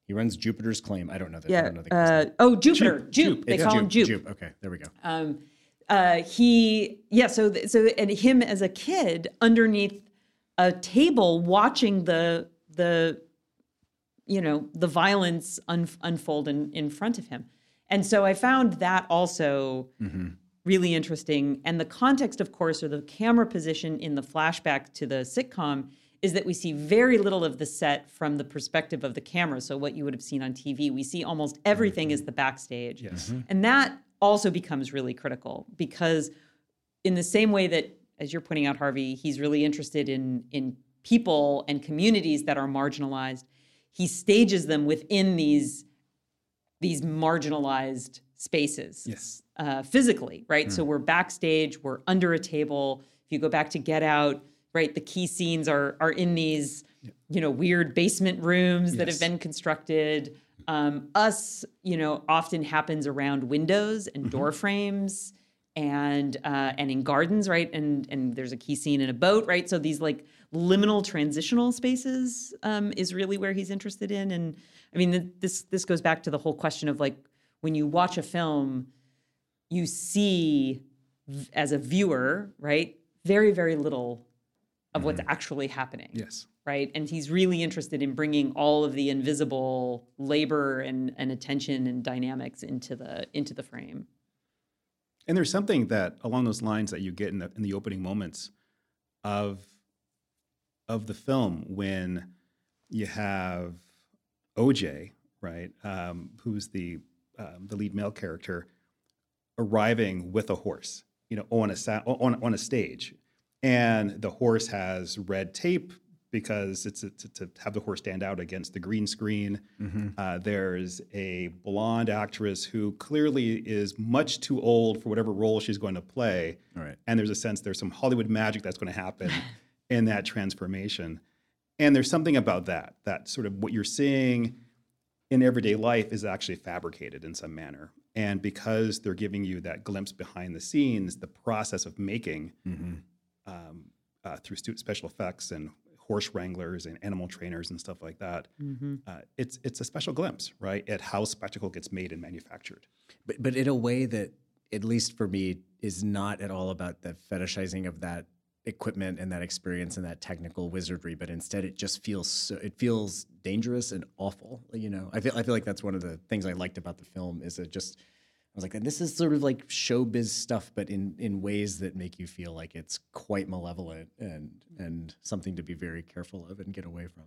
He runs Jupiter's Claim. I don't know. The, I yeah know uh oh Jupiter Jupe, they It's call him Jupe. Jupe. Okay, there we go. um, uh, he yeah so th- so and him as a kid underneath a table watching the the you know the violence un- unfold in, in front of him and so i found that also really interesting and the context of course or the camera position in the flashback to the sitcom is that we see very little of the set from the perspective of the camera so what you would have seen on tv we see almost everything is the backstage Yes. Mm-hmm. and that also becomes really critical because in the same way that as you're pointing out Harvey, he's really interested in in people and communities that are marginalized. He stages them within these these marginalized spaces. Yes. Uh, physically, right? So we're backstage, we're under a table. If you go back to Get Out, right, the key scenes are are in these, you know, weird basement rooms that have been constructed. Um, us, you know, often happens around windows and door frames and uh, and in gardens, right? And and there's a key scene in a boat, right? So these like liminal transitional spaces um, is really where he's interested in. And I mean, th- this this goes back to the whole question of like when you watch a film, you see as a viewer, right, very very little of what's actually happening Yes. right? And he's really interested in bringing all of the invisible labor and, and attention and dynamics into the into the frame. And there's something that along those lines that you get in the in the opening moments of of the film when you have OJ, right, um, who's the um, the lead male character, arriving with a horse, you know, on a sa- on on a stage, and the horse has red tape because it's to, to have the horse stand out against the green screen. Uh, there's a blonde actress who clearly is much too old for whatever role she's going to play. Right. And there's a sense there's some Hollywood magic that's going to happen (laughs) in that transformation. And there's something about that, that sort of what you're seeing in everyday life is actually fabricated in some manner. And because they're giving you that glimpse behind the scenes, the process of making um, uh, through special effects and horse wranglers and animal trainers and stuff like that, uh, it's it's a special glimpse, right, at how spectacle gets made and manufactured. But but in a way that, at least for me, is not at all about the fetishizing of that equipment and that experience and that technical wizardry, but instead it just feels so it feels dangerous and awful. You know, I feel I feel like that's one of the things I liked about the film is it just I was like, this is sort of like showbiz stuff, but in in ways that make you feel like it's quite malevolent and and something to be very careful of and get away from.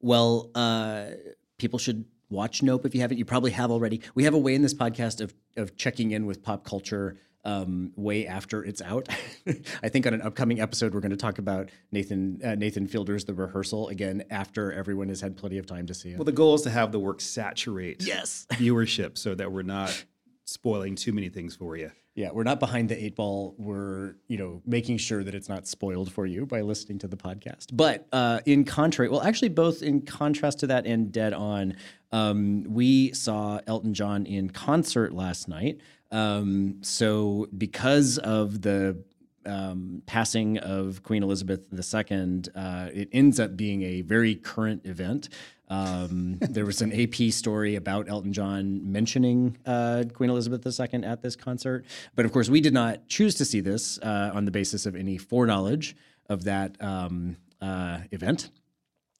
Well, uh, people should watch Nope if you haven't. You probably have already. We have a way in this podcast of of checking in with pop culture um, way after it's out. (laughs) I think on an upcoming episode we're going to talk about Nathan uh, Nathan Fielder's The Rehearsal again after everyone has had plenty of time to see it. Well, the goal is to have the work saturate yes. (laughs) viewership so that we're not spoiling too many things for you. Yeah, we're not behind the eight ball. We're you know making sure that it's not spoiled for you by listening to the podcast. But uh, in contrary, well, actually, both in contrast to that and dead on, um, we saw Elton John in concert last night. Um, so because of the um, passing of Queen Elizabeth II, uh, it ends up being a very current event. Um, there was an AP story about Elton John mentioning uh, Queen Elizabeth II at this concert. But of course, we did not choose to see this uh, on the basis of any foreknowledge of that um, uh, event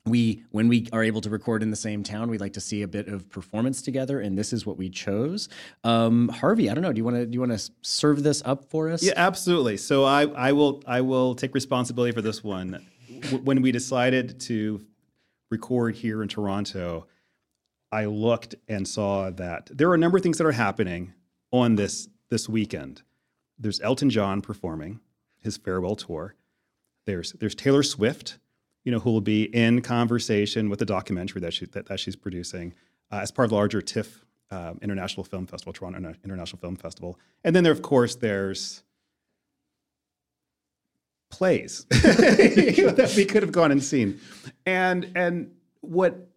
we when we are able to record in the same town we like to see a bit of performance together and this is what we chose um, harvey i don't know do you want to do you want to serve this up for us Yeah, absolutely. So I, I will I will take responsibility for this one. When we decided to record here in Toronto, I looked and saw that there are a number of things that are happening on this this weekend. There's Elton John performing his farewell tour. There's there's Taylor Swift, you know, who will be in conversation with the documentary that she that, that she's producing uh, as part of the larger TIFF um, International Film Festival, Toronto International Film Festival. And then there, of course, there's plays (laughs) that we could have gone and seen. And and what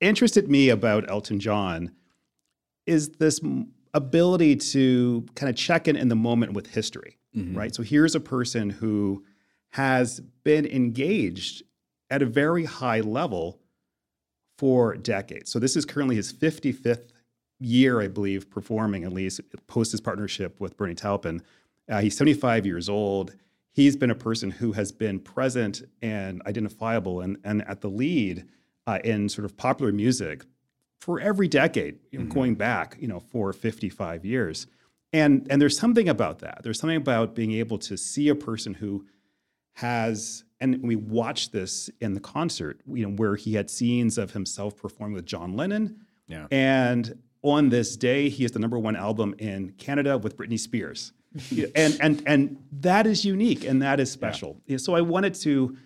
interested me about Elton John is this ability to kind of check in in the moment with history, right? So here's a person who has been engaged at a very high level for decades. So this is currently his 55th year, I believe, performing at least post his partnership with Bernie Taupin. Uh, he's 75 years old. He's been a person who has been present and identifiable and, and at the lead uh, in sort of popular music for every decade, you know, going back, you know, for 55 years. And, and there's something about that. There's something about being able to see a person who has and we watched this in the concert you know where he had scenes of himself performing with john lennon. Yeah. and on this day he has the number one album in canada with britney spears. (laughs) And and and that is unique and that is special. Yeah, so i wanted to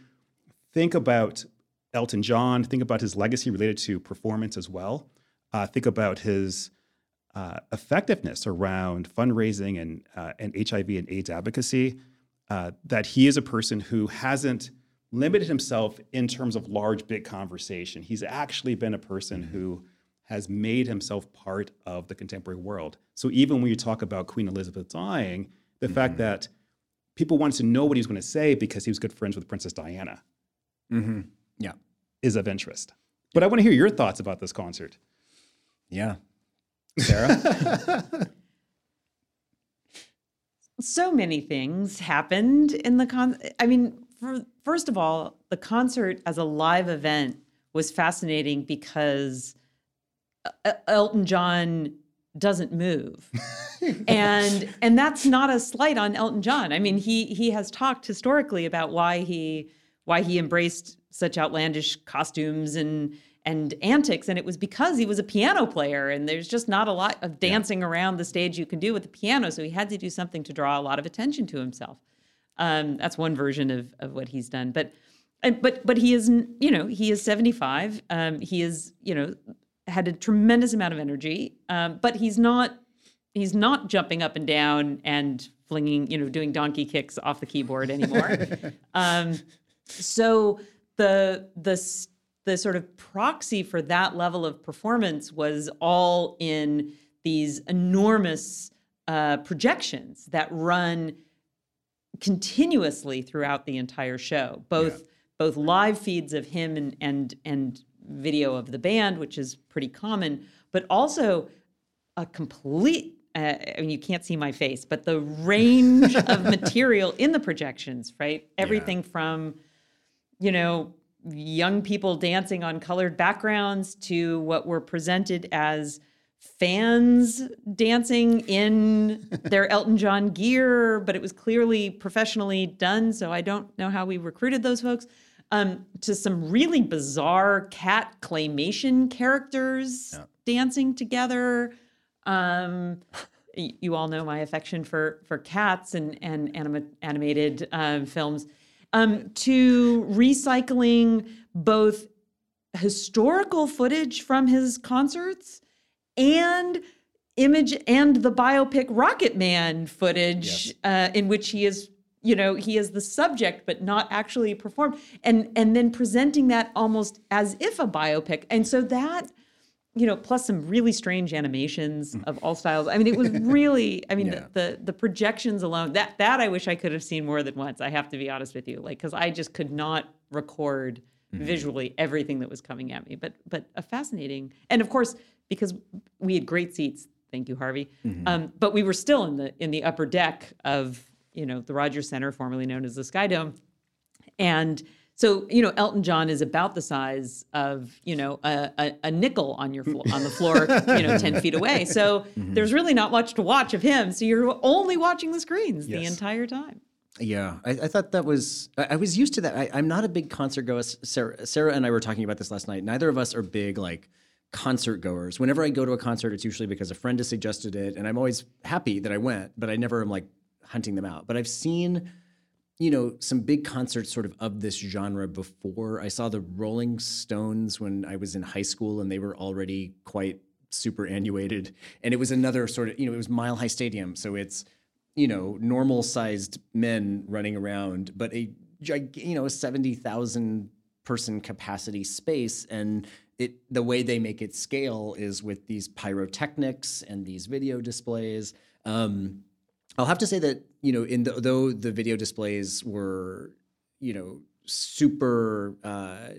think about elton john think about his legacy related to performance as well uh, think about his uh, effectiveness around fundraising and uh, and hiv and aids advocacy uh, that he is a person who hasn't limited himself in terms of large, big conversation. He's actually been a person who has made himself part of the contemporary world. So even when you talk about Queen Elizabeth dying, the fact that people wanted to know what he was going to say because he was good friends with Princess Diana mm-hmm. yeah is of interest. But I want to hear your thoughts about this concert. yeah sarah (laughs) so many things happened in the con i mean for, first of all the concert as a live event was fascinating because uh, elton john doesn't move. (laughs) And and that's not a slight on elton john. I mean he he has talked historically about why he why he embraced such outlandish costumes and and antics and it was because he was a piano player and there's just not a lot of dancing around the stage you can do with the piano so he had to do something to draw a lot of attention to himself. Um, that's one version of, of what he's done but and, but but he is you know he is 75 um, he is you know had a tremendous amount of energy um, but he's not he's not jumping up and down and flinging you know doing donkey kicks off the keyboard anymore. (laughs) Um, so the the the sort of proxy for that level of performance was all in these enormous uh, projections that run continuously throughout the entire show both both live feeds of him and and and video of the band which is pretty common but also a complete uh, I mean, you can't see my face, but the range (laughs) of material in the projections, right? Everything from, you know, young people dancing on colored backgrounds to what were presented as fans dancing in (laughs) their Elton John gear, but it was clearly professionally done. So I don't know how we recruited those folks. Um, to some really bizarre cat claymation characters dancing together. Um, you all know my affection for for cats and and anima- animated uh, films. Um, to recycling both historical footage from his concerts and image and the biopic Rocket Man footage Yes. uh, in which he is you know he is the subject but not actually performed and and then presenting that almost as if a biopic and so that you know plus some really strange animations mm. of all styles. I mean it was (laughs) really i mean Yeah. the, the the projections alone that that i wish i could have seen more than once i have to be honest with you. Like because i just could not record mm. visually everything that was coming at me. But but a fascinating and of course because we had great seats thank you harvey mm-hmm. um, but we were still in the in the upper deck of you know the rogers center formerly known as the sky dome. And so you know elton john is about the size of you know a, a, a nickel on your floor on the floor you know 10 feet away so (laughs) mm-hmm. there's really not much to watch of him so you're only watching the screens the entire time Yeah, I, I thought that was. I, I was used to that. I, I'm not a big concert goer. Sarah, Sarah and I were talking about this last night. Neither of us are big like concert goers. Whenever I go to a concert, it's usually because a friend has suggested it, and I'm always happy that I went. But I never am like hunting them out. But I've seen, you know, some big concerts sort of of this genre before. I saw the Rolling Stones when I was in high school, and they were already quite superannuated. And it was another sort of, you know, it was Mile High Stadium, so it's you know, normal sized men running around, but a gig- you know, a 70,000 person capacity space. And it, the way they make it scale is with these pyrotechnics and these video displays. Um, I'll have to say that, you know, in the, though the video displays were, you know, super, uh,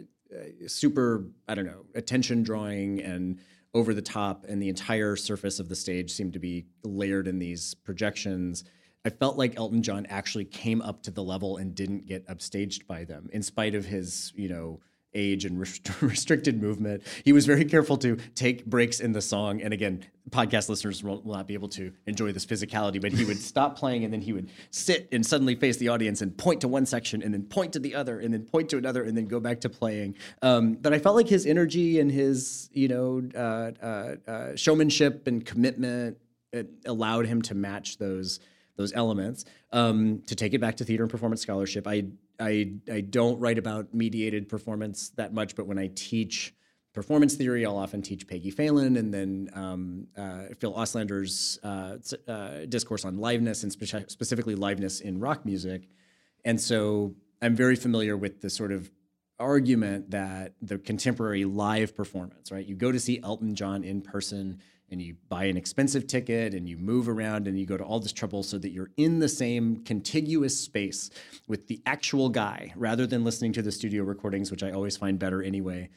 super, I don't know, attention drawing and over the top, and the entire surface of the stage seemed to be layered in these projections. I felt like Elton John actually came up to the level and didn't get upstaged by them, in spite of his, you know, age and rest- (laughs) restricted movement. He was very careful to take breaks in the song. And again, podcast listeners will, not be able to enjoy this physicality, but he would (laughs) stop playing and then he would sit and suddenly face the audience and point to one section and then point to the other and then point to another and then go back to playing. Um, but I felt like his energy and his, you know, uh, uh, uh, showmanship and commitment it allowed him to match those those elements. Um, to take it back to theater and performance scholarship, I I I don't write about mediated performance that much, but when I teach performance theory, I'll often teach Peggy Phelan and then um, uh, Phil Auslander's uh, uh, discourse on liveness and spe- specifically liveness in rock music. And so I'm very familiar with the sort of argument that the contemporary live performance, right? You go to see Elton John in person and you buy an expensive ticket and you move around and you go to all this trouble so that you're in the same contiguous space with the actual guy rather than listening to the studio recordings, which I always find better anyway.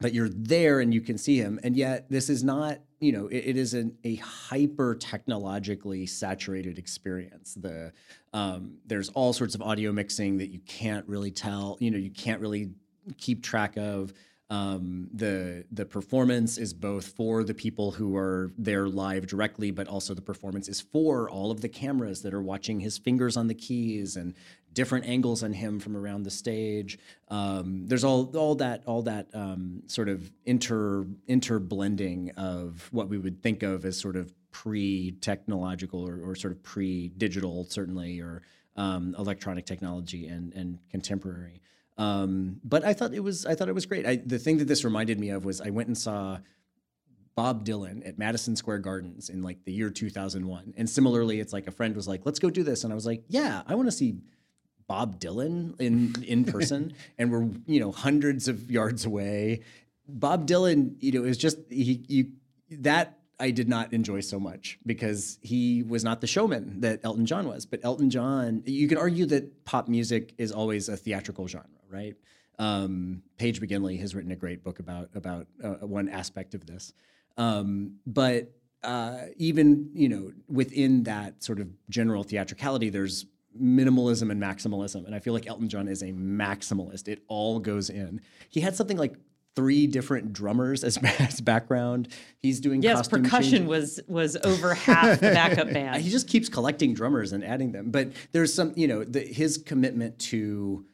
But you're there and you can see him and yet this is not you know it, it is an, a hyper technologically saturated experience. The um, there's all sorts of audio mixing that you can't really tell you know you can't really keep track of um, the the performance is both for the people who are there live directly, but also the performance is for all of the cameras that are watching his fingers on the keys and different angles on him from around the stage. Um, there's all all that all that um, sort of inter interblending of what we would think of as sort of pre-technological or, or sort of pre-digital, certainly, or um, electronic technology and and contemporary. Um, but I thought it was I thought it was great. I, the thing that this reminded me of was I went and saw Bob Dylan at Madison Square Gardens in like the year 2001. And similarly, it's like a friend was like, "Let's go do this," and I was like, "Yeah, I want to see." Bob Dylan in in (laughs) person, and we're you know hundreds of yards away. Bob Dylan, you know, is just he you that I did not enjoy so much because he was not the showman that Elton John was. But Elton John, you could argue that pop music is always a theatrical genre, right? Um, Paige McGinley has written a great book about about uh, one aspect of this. Um, but uh, even you know within that sort of general theatricality, there's minimalism and maximalism, and I feel like Elton John is a maximalist. It all goes in. He had something like three different drummers as, (laughs) as background. He's doing Yes, percussion changing. was was over half the backup (laughs) band. He just keeps collecting drummers and adding them. But there's some, you know, the, his commitment to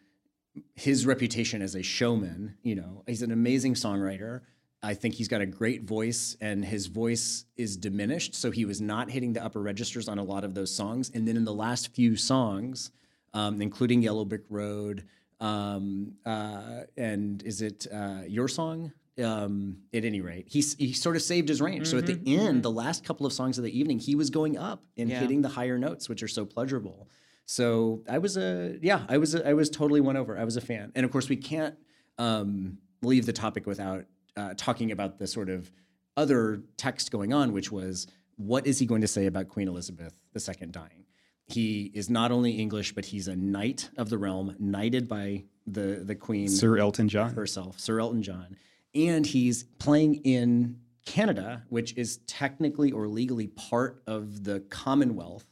his reputation as a showman. You know, he's an amazing songwriter. I think he's got a great voice, and his voice is diminished, so he was not hitting the upper registers on a lot of those songs. And then in the last few songs, um, including Yellow Brick Road, um, uh, and is it uh, your song? um, at any rate, he he sort of saved his range. So at the end, the last couple of songs of the evening, he was going up and Yeah. hitting the higher notes, which are so pleasurable. So I was a yeah, I was a, I was totally won over. I was a fan, and of course we can't um, leave the topic without uh, talking about the sort of other text going on, which was what is he going to say about Queen Elizabeth II dying? He is not only English, but he's a knight of the realm, knighted by the the Queen Sir Elton John. herself, Sir Elton John, and he's playing in Canada, which is technically or legally part of the Commonwealth,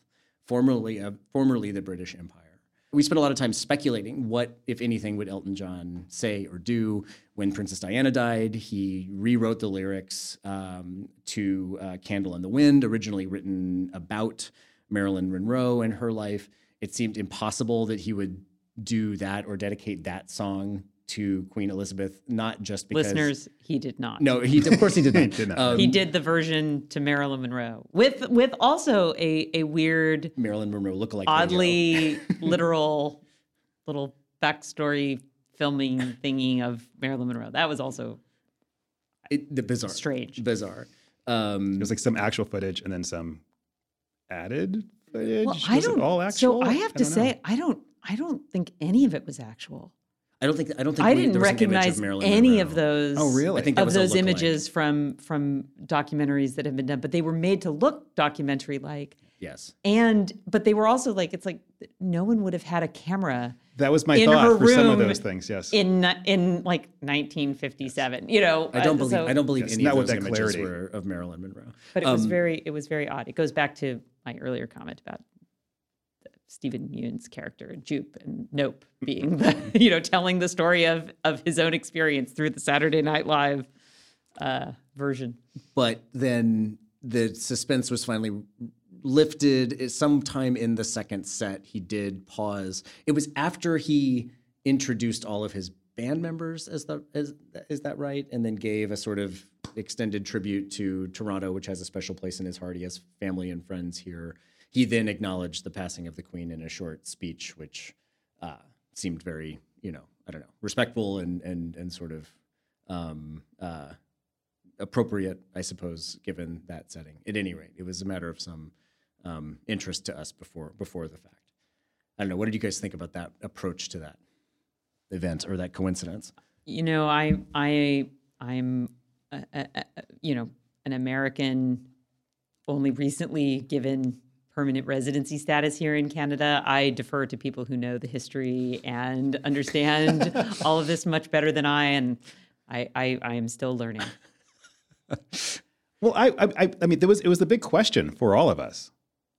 formerly formerly the British Empire. We spent a lot of time speculating what, if anything, would Elton John say or do. When Princess Diana died, he rewrote the lyrics um, to uh, "Candle in the Wind," originally written about Marilyn Monroe and her life. It seemed impossible that he would do that or dedicate that song to Queen Elizabeth, not just because Listeners, he did not. No, he of course he did (laughs) not. Did not. Um, he did the version to Marilyn Monroe with with also a a weird, Marilyn Monroe lookalike. radio. oddly (laughs) literal little backstory filming thingy of Marilyn Monroe. That was also It- the bizarre, strange. bizarre. Um, There's like some actual footage and then some added footage. Well, I Was it don't. all actual. So I have to don't know. say, I don't. I don't think any of it was actual. I don't think I don't think I we- didn't there was an image of recognize Marilyn any Monroe. of those. Oh, really? I think that of was a those lookalike. images from from documentaries that have been done, but they were made to look documentary like. Yes, And but they were also like it's like no one would have had a camera that was my in thought for some of those things. Yes. in in like 1957. You know, I don't uh, believe so- I don't believe Yes, any of those that images clarity. were of Marilyn Monroe. But it was Um, very it was very odd. It goes back to my earlier comment about the- Steven Yeun's character Jupe and Nope being the (laughs) you know telling the story of of his own experience through the Saturday Night Live uh, version. but then the suspense was finally lifted. Sometime in the second set he did pause. It was after he introduced all of his band members as the as is that right? And then gave a sort of extended tribute to Toronto which has a special place in his heart. He has family and friends here he then acknowledged the passing of the queen in a short speech which uh, seemed very you know I don't know respectful and and and sort of um, uh, appropriate, I suppose, given that setting. At any rate, it was a matter of some um, interest to us before before the fact. I don't know. What did you guys think about that approach to that event or that coincidence? You know, I I I'm a, a, a, you know an American, only recently given permanent residency status here in Canada. I defer to people who know the history and understand (laughs) all of this much better than I, and I I, I am still learning. (laughs) well, I, I, I- I mean, there was it was the big question for all of us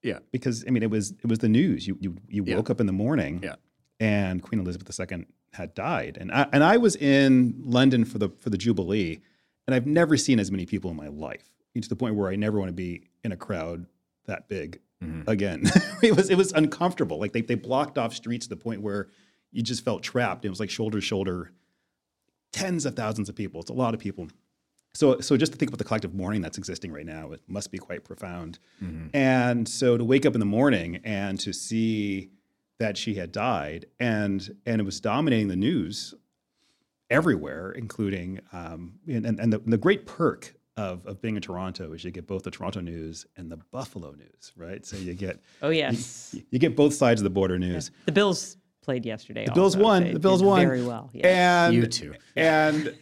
Yeah. because I mean, it was it was the news. You you you Yeah. woke up in the morning, Yeah. and Queen Elizabeth II had died, and I and I was in London for the for the Jubilee, and I've never seen as many people in my life to the point where I never want to be in a crowd that big again. (laughs) it was it was uncomfortable. Like they they blocked off streets to the point where you just felt trapped. It was like shoulder to shoulder, tens of thousands of people. It's a lot of people. So, so just to think about the collective mourning that's existing right now, it must be quite profound. And so to wake up in the morning and to see that she had died, and and it was dominating the news everywhere, including um, and and, and the, the great perk of of being in Toronto is you get both the Toronto news and the Buffalo news, right? So you get (laughs) Oh yes, you get both sides of the border news. the Bills played yesterday. The Bills won. The Bills won very well. Yeah. And You too. And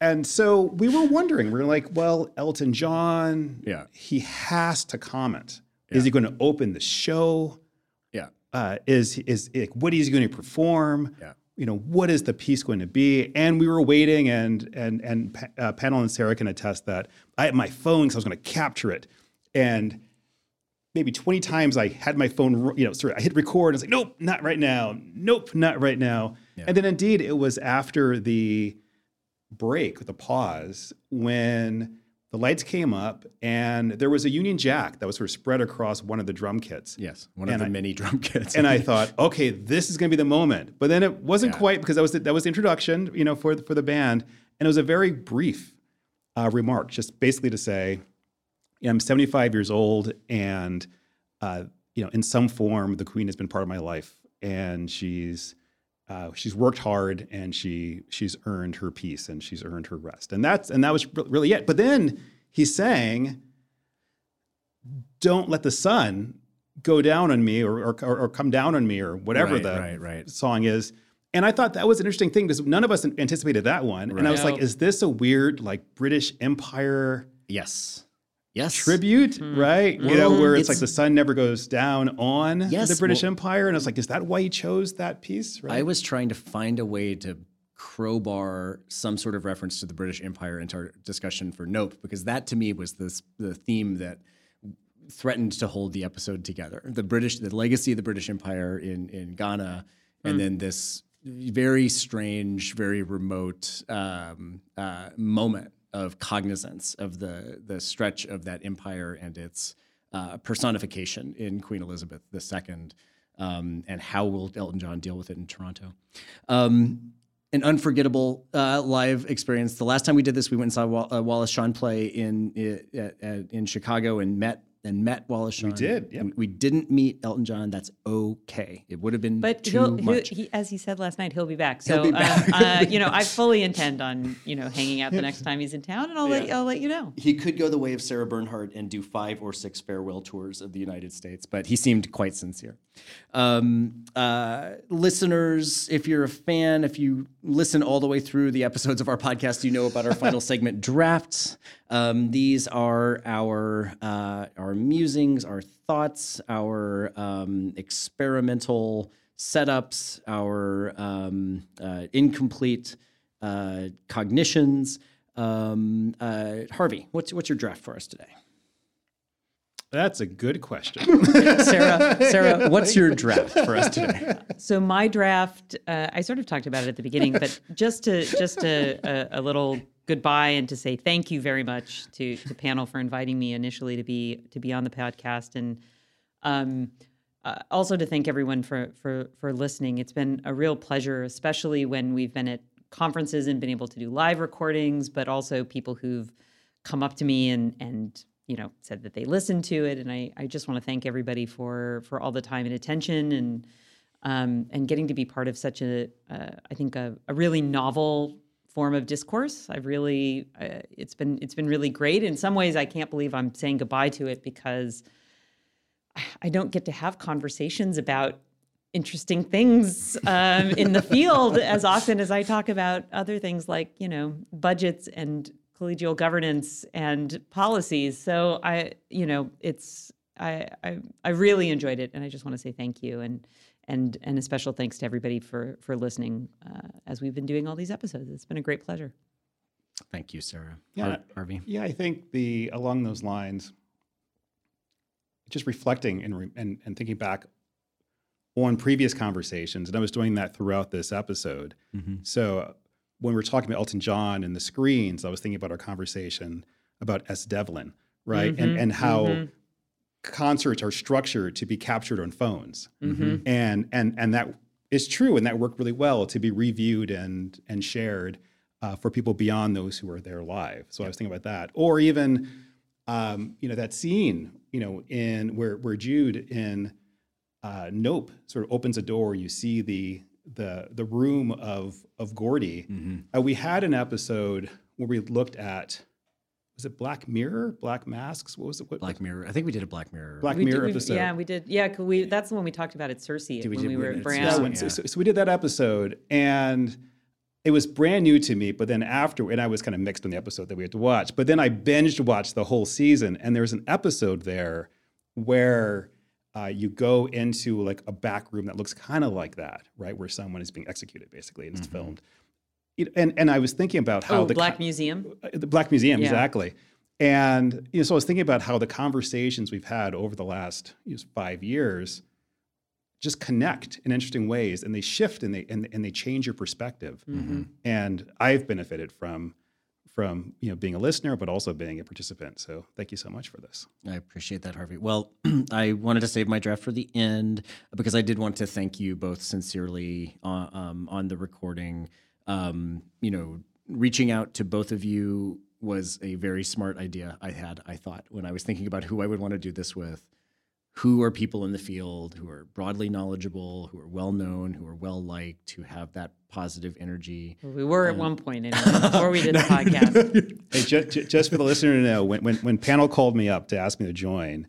and so we were wondering. We were like, well, Elton John. Yeah. He has to comment. Is he going to open the show? Yeah. Uh, is is like what is he going to perform? Yeah. You know, what is the piece going to be? And we were waiting, and and and uh, Pannill and Sarah can attest that I had my phone because I was going to capture it, and maybe 20 times I had my phone, you know, sorry, I hit record and it's like, nope, not right now. Nope, not right now. And then indeed it was after the break, the pause, when the lights came up and there was a Union Jack that was sort of spread across one of the drum kits. Yes, one of the I- many drum kits. And I (laughs) thought, okay, this is going to be the moment. But then it wasn't Yeah. quite because that was the, that was the introduction, you know, for the, for the band, and it was a very brief uh, remark, just basically to say, you know, I'm 75 years old, and uh, you know, in some form, the Queen has been part of my life, and she's uh, she's worked hard and she she's earned her peace and she's earned her rest. And that's and that was really it. But then he's saying, "Don't let the sun go down on me or or, or come down on me or whatever Right, the right, right. song is." And I thought that was an interesting thing because none of us anticipated that one. And I was like, "Is this a weird like British Empire?" Yes. Yes. tribute, Hmm. right? You know, where it's, It's- like the sun never goes down on Yes, the British well- Empire, and I was like, is that why he chose that piece? Right? I was trying to find a way to crowbar some sort of reference to the British Empire into our discussion for Nope, because that to me was this the theme that threatened to hold the episode together. The British, the legacy of the British Empire in in Ghana, and then this very strange, very remote um, uh, moment of cognizance of the the stretch of that empire and its uh, personification in Queen Elizabeth II, um, and how will Elton John deal with it in Toronto? Um, an unforgettable uh, live experience. The last time we did this, we went and saw uh, Wallace Shawn play in uh, in Chicago and met and met Wallace Shawn. We did, yep. We, we didn't meet Elton John. That's okay. It would have been But too he'll, he'll, much. he, as he said last night, he'll be back. So, be back. Um, uh, you know, I fully intend on you know hanging out the next time he's in town, and I'll let I'll let you know. he could go the way of Sarah Bernhardt and do five or six farewell tours of the United States, but he seemed quite sincere. Um, uh, listeners, if you're a fan, if you listen all the way through the episodes of our podcast, you know about our final (laughs) segment drafts. Um, these are our uh, our musings, our thoughts, our um, experimental setups, our um, uh, incomplete uh, cognitions. Um, uh, Harvey, what's what's your draft for us today? That's a good question. (laughs) Sarah, Sarah, what's your draft for us today? So my draft, uh, I sort of talked about it at the beginning, but just to just a, a, a little goodbye and to say thank you very much to to Pannill for inviting me initially to be to be on the podcast and um, uh, also to thank everyone for for for listening. It's been a real pleasure, especially when we've been at conferences and been able to do live recordings, but also people who've come up to me and and you know said that they listened to it and I, I just want to thank everybody for for all the time and attention and um, and getting to be part of such a uh, I think a, a really novel form of discourse I've really uh, it's been it's been really great in some ways I can't believe I'm saying goodbye to it because I- don't get to have conversations about interesting things um, in the (laughs) field as often as I talk about other things like you know budgets and collegial governance and policies. So I, you know, it's I I, I really enjoyed it, and I just want to say thank you and and and a special thanks to everybody for for listening uh, as we've been doing all these episodes. It's been a great pleasure. Thank you, Sarah. Yeah. Har- Harvey. yeah, I think the along those lines, just reflecting and, re, and and thinking back on previous conversations, and I was doing that throughout this episode. So uh, when we were talking about Elton John and the screens, I was thinking about our conversation about Es Devlin, right, and and how concerts are structured to be captured on phones, and and and that is true, and that worked really well to be reviewed and and shared uh, for people beyond those who are there live. So I was thinking about that, or even um, you know that scene, you know, in where where Jupe in uh, Nope sort of opens a door. You see the the the room of of Gordy. Uh, we had an episode where we looked at was it Black Mirror, Black Masks? What was it? What, Black Mirror. I think we did a Black Mirror. Black We did- Mirror we've- episode. Yeah, we did. Yeah, 'cause we that's the one we talked about at Cersei Did we when do- we we were did at Cersei. Yeah, Brown. when- so, so, so we did that episode, and it was brand new to me. But then after, and I was kind of mixed on the episode that we had to watch. But then I binged watched the whole season, and there's an episode there where uh, you go into like a back room that looks kind of like that, right, where someone is being executed, basically, and it's filmed. It- and and I was thinking about how Oh, the Black co- Museum. uh, the Black Museum, Yeah. exactly. And you know, so I was thinking about how the conversations we've had over the last you know, five years just connect in interesting ways, and they shift and they and, and they change your perspective. Mm-hmm. And I've benefited from from you know being a listener, but also being a participant. So thank you so much for this. I appreciate that, Harvey. Well, (clears throat) I wanted to save my draft for the end because I did want to thank you both sincerely uh, um, on the recording. Um, you know, reaching out to both of you was a very smart idea I had, I thought, when I was thinking about who I would want to do this with. who are people in the field who are broadly knowledgeable, who are well known, who are well liked, who have that positive energy. We were at one point anyway, before we did the (laughs) podcast. Hey, just, just for the listener to know, when, when, when Pannill called me up to ask me to join,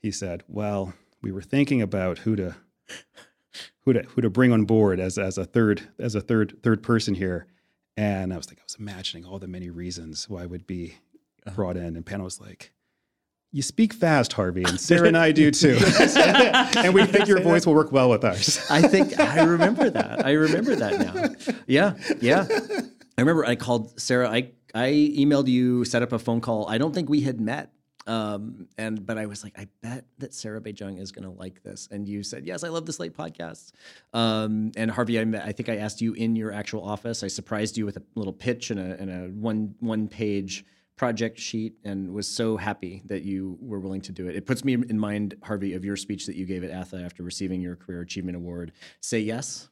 he said, "Well, we were thinking about who to who to who to bring on board as as a third as a third third person here." And I was like, I was imagining all the many reasons why I would be uh-huh. brought in, and Pannill was like. You speak fast, Harvey, and (laughs) Sarah and I do too. (laughs) and we think your voice will work well with ours. I think I remember that. I remember that now. Yeah, yeah. I remember I called Sarah. I I emailed you, set up a phone call. I don't think we had met. Um, and but I was like, I bet that Sarah Bay-Cheng is going to like this. And you said, yes, I love the Slate podcasts. Um, and Harvey, I, met, I think I asked you in your actual office. I surprised you with a little pitch and a, and a one one page project sheet and was so happy that you were willing to do it. It puts me in mind, Harvey, of your speech that you gave at ATHE after receiving your Career Achievement Award. Say yes.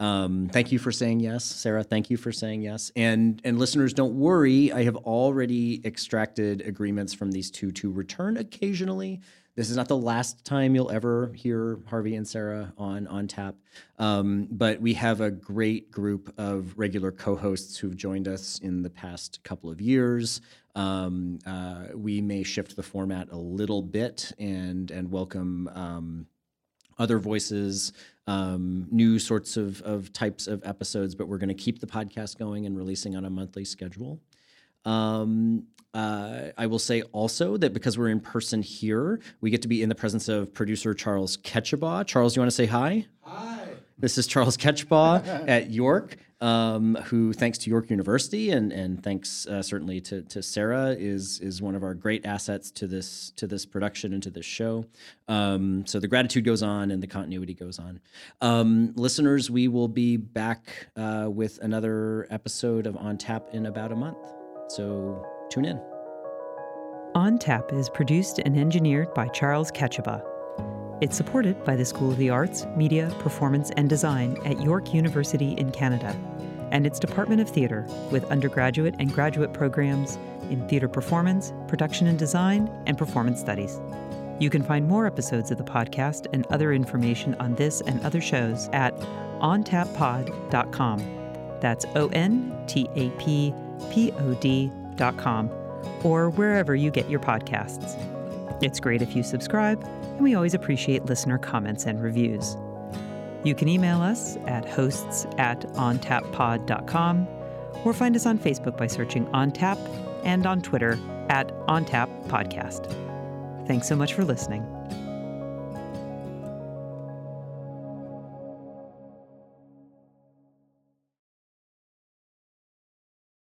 Um, thank you for saying yes, Sarah. Thank you for saying yes. And and listeners, don't worry. I have already extracted agreements from these two to return occasionally. This is not the last time you'll ever hear Harvey and Sarah on on tap. Um, but we have a great group of regular co-hosts who've joined us in the past couple of years. Um, uh, we may shift the format a little bit and and welcome. Other voices, um, new sorts of, of types of episodes, but we're going to keep the podcast going and releasing on a monthly schedule. Um, uh, I will say also that because we're in person here, we get to be in the presence of producer Charles Ketchabaugh. Charles, you want to say hi? Hi. This is Charles Ketchabaugh (laughs) at York, um, who, thanks to York University and and thanks uh, certainly to, to Sarah, is is one of our great assets to this to this production and to this show. Um, so the gratitude goes on and the continuity goes on. Um, listeners, we will be back uh, with another episode of On Tap in about a month. So tune in. On Tap is produced and engineered by Charles Ketchabaugh. It's supported by the School of the Arts, Media, Performance, and Design at York University in Canada and its Department of Theatre with undergraduate and graduate programs in theatre performance, production and design, and performance studies. You can find more episodes of the podcast and other information on this and other shows at ontappod.com. That's O N T A P P O D.com or wherever you get your podcasts. It's great if you subscribe, and we always appreciate listener comments and reviews. You can email us at hosts at ontappod.com or find us on Facebook by searching OnTap and on Twitter at OnTap Podcast. Thanks so much for listening.